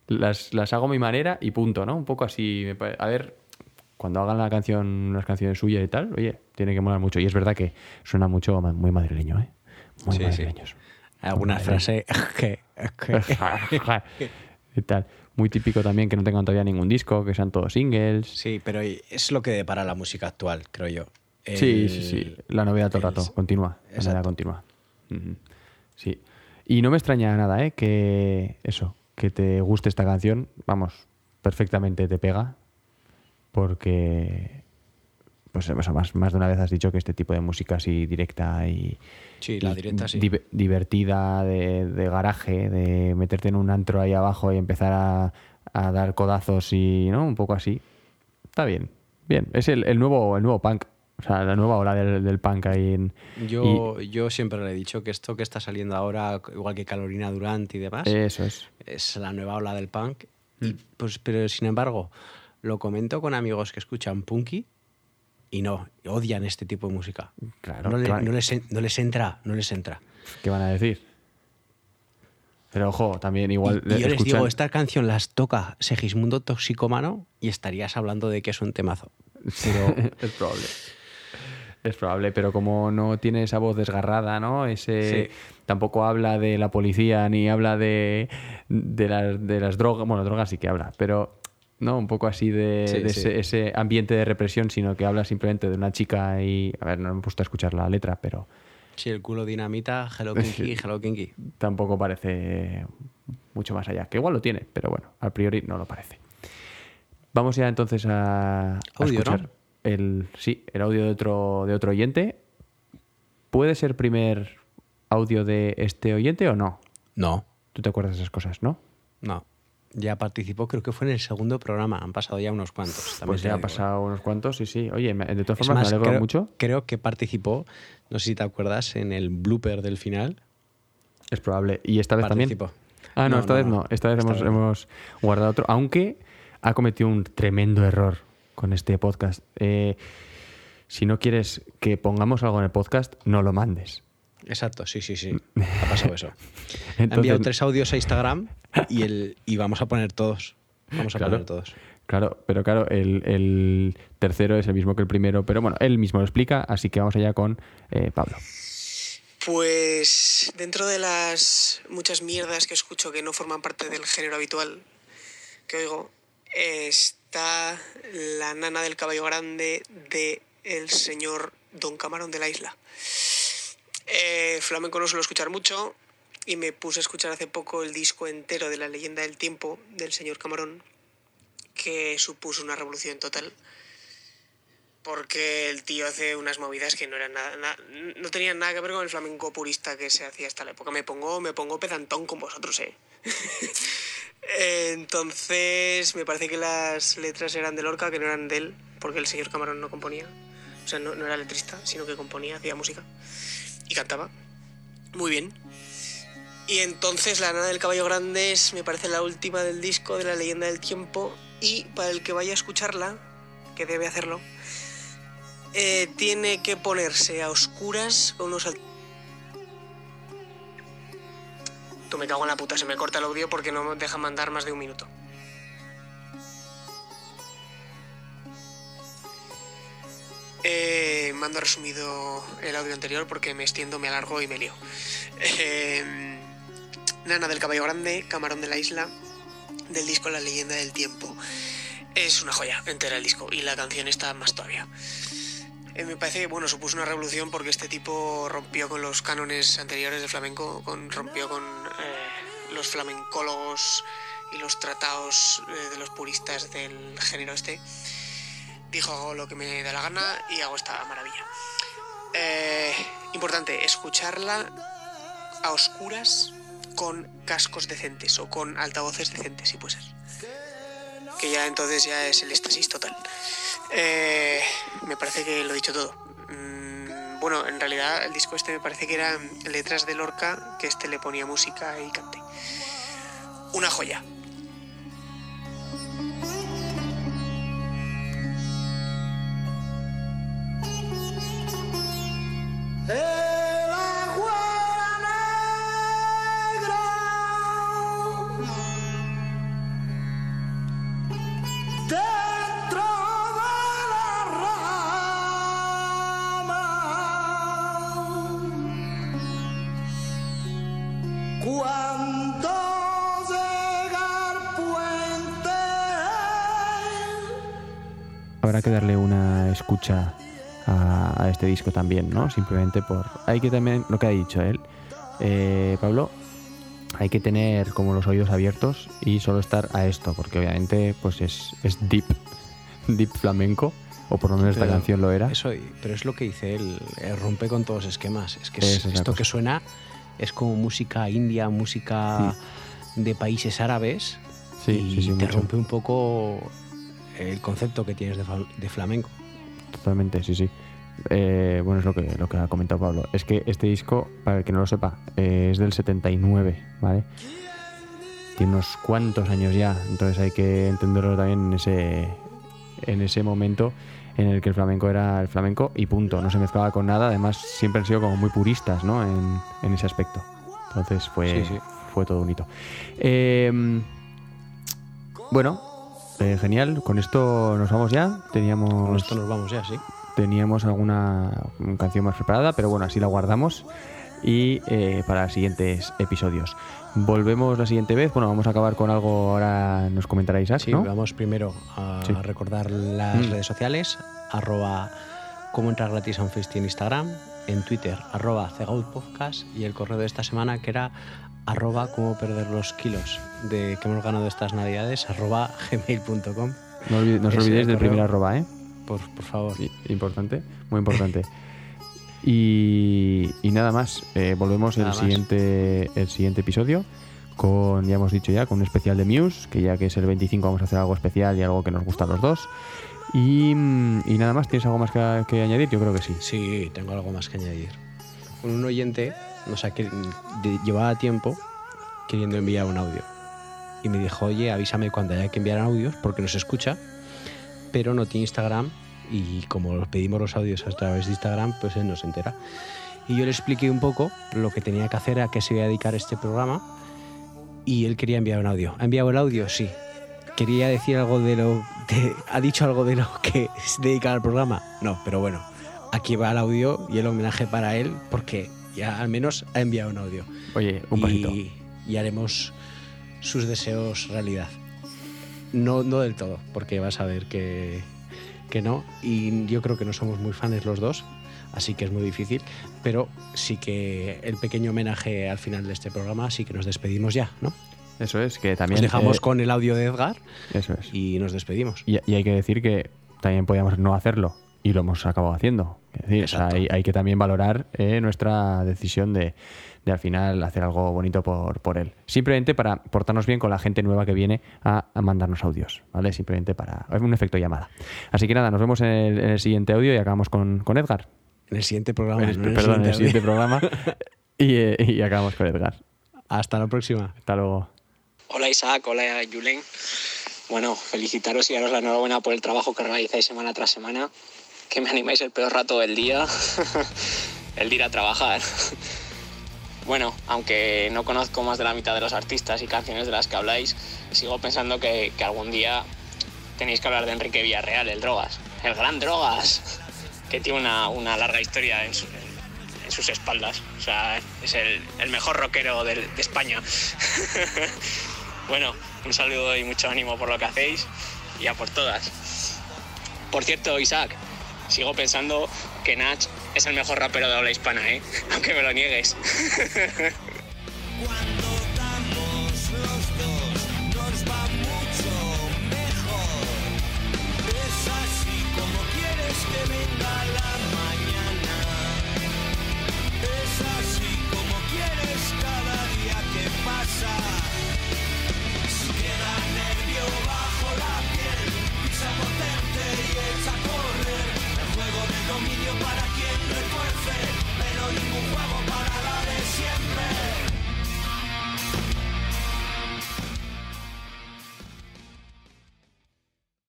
[SPEAKER 3] las, las hago a mi manera y punto, ¿no? Un poco así. me pare- A ver, cuando hagan la canción, unas canciones suyas y tal, oye, tiene que molar mucho. Y es verdad que suena mucho muy madrileño, ¿eh? Muy
[SPEAKER 4] Sí, sí.
[SPEAKER 3] madrileños.
[SPEAKER 4] Alguna
[SPEAKER 3] Muy
[SPEAKER 4] frase que... que-
[SPEAKER 3] y tal. Muy típico también que no tengan todavía ningún disco, que sean todos singles.
[SPEAKER 4] Sí, pero es lo que depara la música actual, creo yo.
[SPEAKER 3] Sí,
[SPEAKER 4] El-
[SPEAKER 3] sí, sí. La novedad todo el rato, continúa. La novedad continua. Sí. Y no me extraña nada, ¿eh? Que eso, que te guste esta canción, vamos, perfectamente te pega. Porque, pues más, más de una vez has dicho que este tipo de música así directa y.
[SPEAKER 4] Sí, la
[SPEAKER 3] y
[SPEAKER 4] directa sí.
[SPEAKER 3] div- divertida, de, de garaje, de meterte en un antro ahí abajo y empezar a, a dar codazos y, ¿no? Un poco así. Está bien, bien. Es el, el nuevo, el nuevo punk. O sea, la nueva ola del, del punk ahí en.
[SPEAKER 4] Yo, yo siempre le he dicho que esto que está saliendo ahora, igual que Carolina Durant y demás,
[SPEAKER 3] eso es.
[SPEAKER 4] es la nueva ola del punk. Y,
[SPEAKER 3] Mm.
[SPEAKER 4] pues, pero sin embargo, lo comento con amigos que escuchan punky y no, odian este tipo de música.
[SPEAKER 3] Claro,
[SPEAKER 4] no, le-
[SPEAKER 3] claro.
[SPEAKER 4] no les, no les entra, no les entra.
[SPEAKER 3] ¿Qué van a decir? Pero ojo, también igual.
[SPEAKER 4] y, y yo les digo, esta canción las toca Segismundo Toxicomano y estarías hablando de que es un temazo. Pero
[SPEAKER 3] es probable. Es probable, pero como no tiene esa voz desgarrada, ¿no? Ese
[SPEAKER 4] Sí.
[SPEAKER 3] tampoco habla de la policía ni habla de, de, las, de las drogas. Bueno, drogas sí que habla, pero no un poco así de,
[SPEAKER 4] Sí,
[SPEAKER 3] de
[SPEAKER 4] sí.
[SPEAKER 3] Ese, ese ambiente de represión, sino que habla simplemente de una chica y. A ver, no me he puesto a escuchar la letra, pero
[SPEAKER 4] si el culo dinamita, Hello Kinky, Hello Kinky.
[SPEAKER 3] tampoco parece mucho más allá. Que igual lo tiene, pero bueno, a priori no lo parece. Vamos ya entonces a, a
[SPEAKER 4] Audio,
[SPEAKER 3] escuchar
[SPEAKER 4] ¿no?
[SPEAKER 3] el sí, el audio de otro de otro oyente. ¿Puede ser primer audio de este oyente o no?
[SPEAKER 4] No.
[SPEAKER 3] Tú te acuerdas de esas cosas, ¿no?
[SPEAKER 4] No. Ya participó, creo que fue en el segundo programa. Han pasado ya unos cuantos. también
[SPEAKER 3] Pues ya han pasado unos cuantos, sí, sí. Oye, de todas formas
[SPEAKER 4] más,
[SPEAKER 3] me alegro
[SPEAKER 4] creo,
[SPEAKER 3] mucho.
[SPEAKER 4] creo que participó, no sé si te acuerdas, en el blooper del final.
[SPEAKER 3] Es probable. ¿Y esta vez
[SPEAKER 4] Participó.
[SPEAKER 3] también? Ah, no,
[SPEAKER 4] No,
[SPEAKER 3] esta
[SPEAKER 4] no,
[SPEAKER 3] vez
[SPEAKER 4] no.
[SPEAKER 3] Esta vez
[SPEAKER 4] Esta
[SPEAKER 3] hemos,
[SPEAKER 4] vez
[SPEAKER 3] hemos guardado otro. Aunque ha cometido un tremendo error con este podcast. Eh, si no quieres que pongamos algo en el podcast, no lo mandes.
[SPEAKER 4] Exacto, sí, sí, sí. Ha pasado eso. Ha
[SPEAKER 3] Entonces-
[SPEAKER 4] enviado tres audios a Instagram y, el, y vamos a poner todos. Vamos a
[SPEAKER 3] Claro.
[SPEAKER 4] poner todos.
[SPEAKER 3] Claro, pero claro, el, el tercero es el mismo que el primero, pero bueno, él mismo lo explica, así que vamos allá con eh, Pablo.
[SPEAKER 9] Pues dentro de las muchas mierdas que escucho que no forman parte del género habitual que oigo, está la nana del caballo grande de el señor Don Camarón de la isla. Eh, flamenco no suelo escuchar mucho y me puse a escuchar hace poco el disco entero de la leyenda del tiempo del señor Camarón, que supuso una revolución total porque el tío hace unas movidas que no eran nada, na- no tenían nada que ver con el flamenco purista que se hacía hasta la época. Me pongo, me pongo pedantón con vosotros, eh. Entonces, me parece que las letras eran de Lorca, que no eran de él, porque el señor Camarón no componía. O sea, no, no era letrista, sino que componía, hacía música y cantaba. Muy bien. Y entonces La Nana del Caballo Grande es, me parece, la última del disco de la leyenda del tiempo. Y para el que vaya a escucharla, que debe hacerlo, eh, tiene que ponerse a oscuras con unos Tú me cago en la puta, se me corta el audio porque no me deja mandar más de un minuto. Eh, mando resumido el audio anterior porque me extiendo, me alargo y me lío. Eh, Nana del Caballo Grande, Camarón de la Isla, del disco La Leyenda del Tiempo. Es una joya entera el disco y la canción está más todavía. Eh, me parece que bueno, supuso una revolución porque este tipo rompió con los cánones anteriores de flamenco, con, rompió con eh, los flamencólogos y los tratados eh, de los puristas del género este. Dijo lo que me da la gana y hago esta maravilla. Eh, importante, escucharla a oscuras con cascos decentes o con altavoces decentes, si puede ser. Que ya entonces ya es el éxtasis total. Eh, me parece que lo he dicho todo. Mm, bueno, en realidad el disco este me parece que eran letras de Lorca que este le ponía música y cante. Una joya.
[SPEAKER 3] Habrá que darle una escucha a, a este disco también, ¿no? Simplemente por... Hay que también, lo que ha dicho él, eh, Pablo, hay que tener como los oídos abiertos y solo estar a esto, porque obviamente pues es, es deep, deep flamenco, o por lo menos esta canción lo era.
[SPEAKER 4] Eso, pero es lo que dice él, eh, rompe con todos los esquemas. Es que es-
[SPEAKER 3] es
[SPEAKER 4] esto
[SPEAKER 3] cosa.
[SPEAKER 4] que suena es como música india, música de países árabes.
[SPEAKER 3] Sí,
[SPEAKER 4] y
[SPEAKER 3] sí,
[SPEAKER 4] te
[SPEAKER 3] mucho.
[SPEAKER 4] rompe un poco el concepto que tienes de flamenco.
[SPEAKER 3] Totalmente, sí, sí. Eh, bueno, es lo que, lo que ha comentado Pablo. Es que este disco, para el que no lo sepa, eh, es del 79, ¿vale? Tiene unos cuantos años ya, entonces hay que entenderlo también en ese, en ese momento en el que el flamenco era el flamenco y punto, no se mezclaba con nada, además siempre han sido como muy puristas, ¿no? En, en ese aspecto. Entonces fue,
[SPEAKER 4] Sí, sí.
[SPEAKER 3] fue todo un hito. Eh, bueno, eh, genial, con esto nos vamos ya. Teníamos
[SPEAKER 4] Con esto nos vamos ya, sí.
[SPEAKER 3] teníamos alguna canción más preparada, pero bueno, así la guardamos y eh, para siguientes episodios. Volvemos la siguiente vez. Bueno, vamos a acabar con algo. Ahora nos comentará Isaac,
[SPEAKER 4] Sí,
[SPEAKER 3] ¿no?
[SPEAKER 4] vamos primero a
[SPEAKER 3] Sí.
[SPEAKER 4] recordar las
[SPEAKER 3] Mm.
[SPEAKER 4] redes sociales, arroba cómo entrar gratis a un en Instagram, en Twitter, arroba Podcast y el correo de esta semana que era arroba cómo perder los kilos de que hemos ganado estas navidades, arroba gmail.com.
[SPEAKER 3] No, olvide- no os olvidéis del primer arroba, ¿eh?
[SPEAKER 4] Por, por favor.
[SPEAKER 3] Importante, muy importante. Y, y nada más, eh, volvemos
[SPEAKER 4] Nada
[SPEAKER 3] el
[SPEAKER 4] más.
[SPEAKER 3] siguiente, el siguiente episodio con, ya hemos dicho ya, con un especial de Muse, que ya que es el 25 vamos a hacer algo especial y algo que nos gusta a los dos. Y, y nada más, ¿tienes algo más que, que añadir? Yo creo que sí.
[SPEAKER 4] Sí, tengo algo más que añadir. Un oyente, o sea, que llevaba tiempo queriendo enviar un audio. Y me dijo, oye, avísame cuando haya que enviar audios, porque nos escucha, pero no tiene Instagram. Y como pedimos los audios a través de Instagram, pues él no se entera. Y yo le expliqué un poco lo que tenía que hacer, a qué se iba a dedicar este programa. Y él quería enviar un audio. ¿Ha enviado el audio? Sí. ¿Quería decir algo de lo... de- ¿Ha dicho algo de lo que es dedicar al programa? No, pero bueno. Aquí va el audio y el homenaje para él porque ya al menos ha enviado un audio.
[SPEAKER 3] Oye, un pasito.
[SPEAKER 4] Y, y haremos sus deseos realidad. No, no del todo, porque vas a ver que, que no. Y yo creo que no somos muy fans los dos, así que es muy difícil. Pero sí que el pequeño homenaje al final de este programa, sí que nos despedimos ya, ¿no?
[SPEAKER 3] Eso es, que también...
[SPEAKER 4] Nos dejamos
[SPEAKER 3] eh,
[SPEAKER 4] con el audio de Edgar
[SPEAKER 3] Eso es.
[SPEAKER 4] y nos despedimos.
[SPEAKER 3] Y, y hay que decir que también podíamos no hacerlo y lo hemos acabado haciendo. Es decir, o sea,
[SPEAKER 4] Exacto.
[SPEAKER 3] hay, hay que también valorar eh, nuestra decisión de, de al final hacer algo bonito por, por él. Simplemente para portarnos bien con la gente nueva que viene a, a mandarnos audios, ¿vale? Simplemente para... Es un efecto llamada. Así que nada, nos vemos en el, en el siguiente audio y acabamos con, con Edgar.
[SPEAKER 4] En el siguiente programa.
[SPEAKER 3] En el-
[SPEAKER 4] no en el
[SPEAKER 3] perdón, en el
[SPEAKER 4] siguiente
[SPEAKER 3] siguiente programa. y, eh, y acabamos con Edgar.
[SPEAKER 4] Hasta la próxima.
[SPEAKER 3] Hasta luego.
[SPEAKER 10] Hola Isaac, hola Julen. Bueno, felicitaros y daros la enhorabuena por el trabajo que realizáis semana tras semana. Que me animáis el peor rato del día, el de ir a trabajar. Bueno, aunque no conozco más de la mitad de los artistas y canciones de las que habláis, sigo pensando que, algún día tenéis que hablar de Enrique Villarreal, el Drogas, el gran Drogas, que tiene una, una larga historia en, su- en sus espaldas. O sea, es el, mejor rockero del- de España. Bueno, un saludo y mucho ánimo por lo que hacéis y a por todas. Por cierto, Isaac, sigo pensando que Nach es el mejor rapero de habla hispana, ¿eh? Aunque me lo niegues.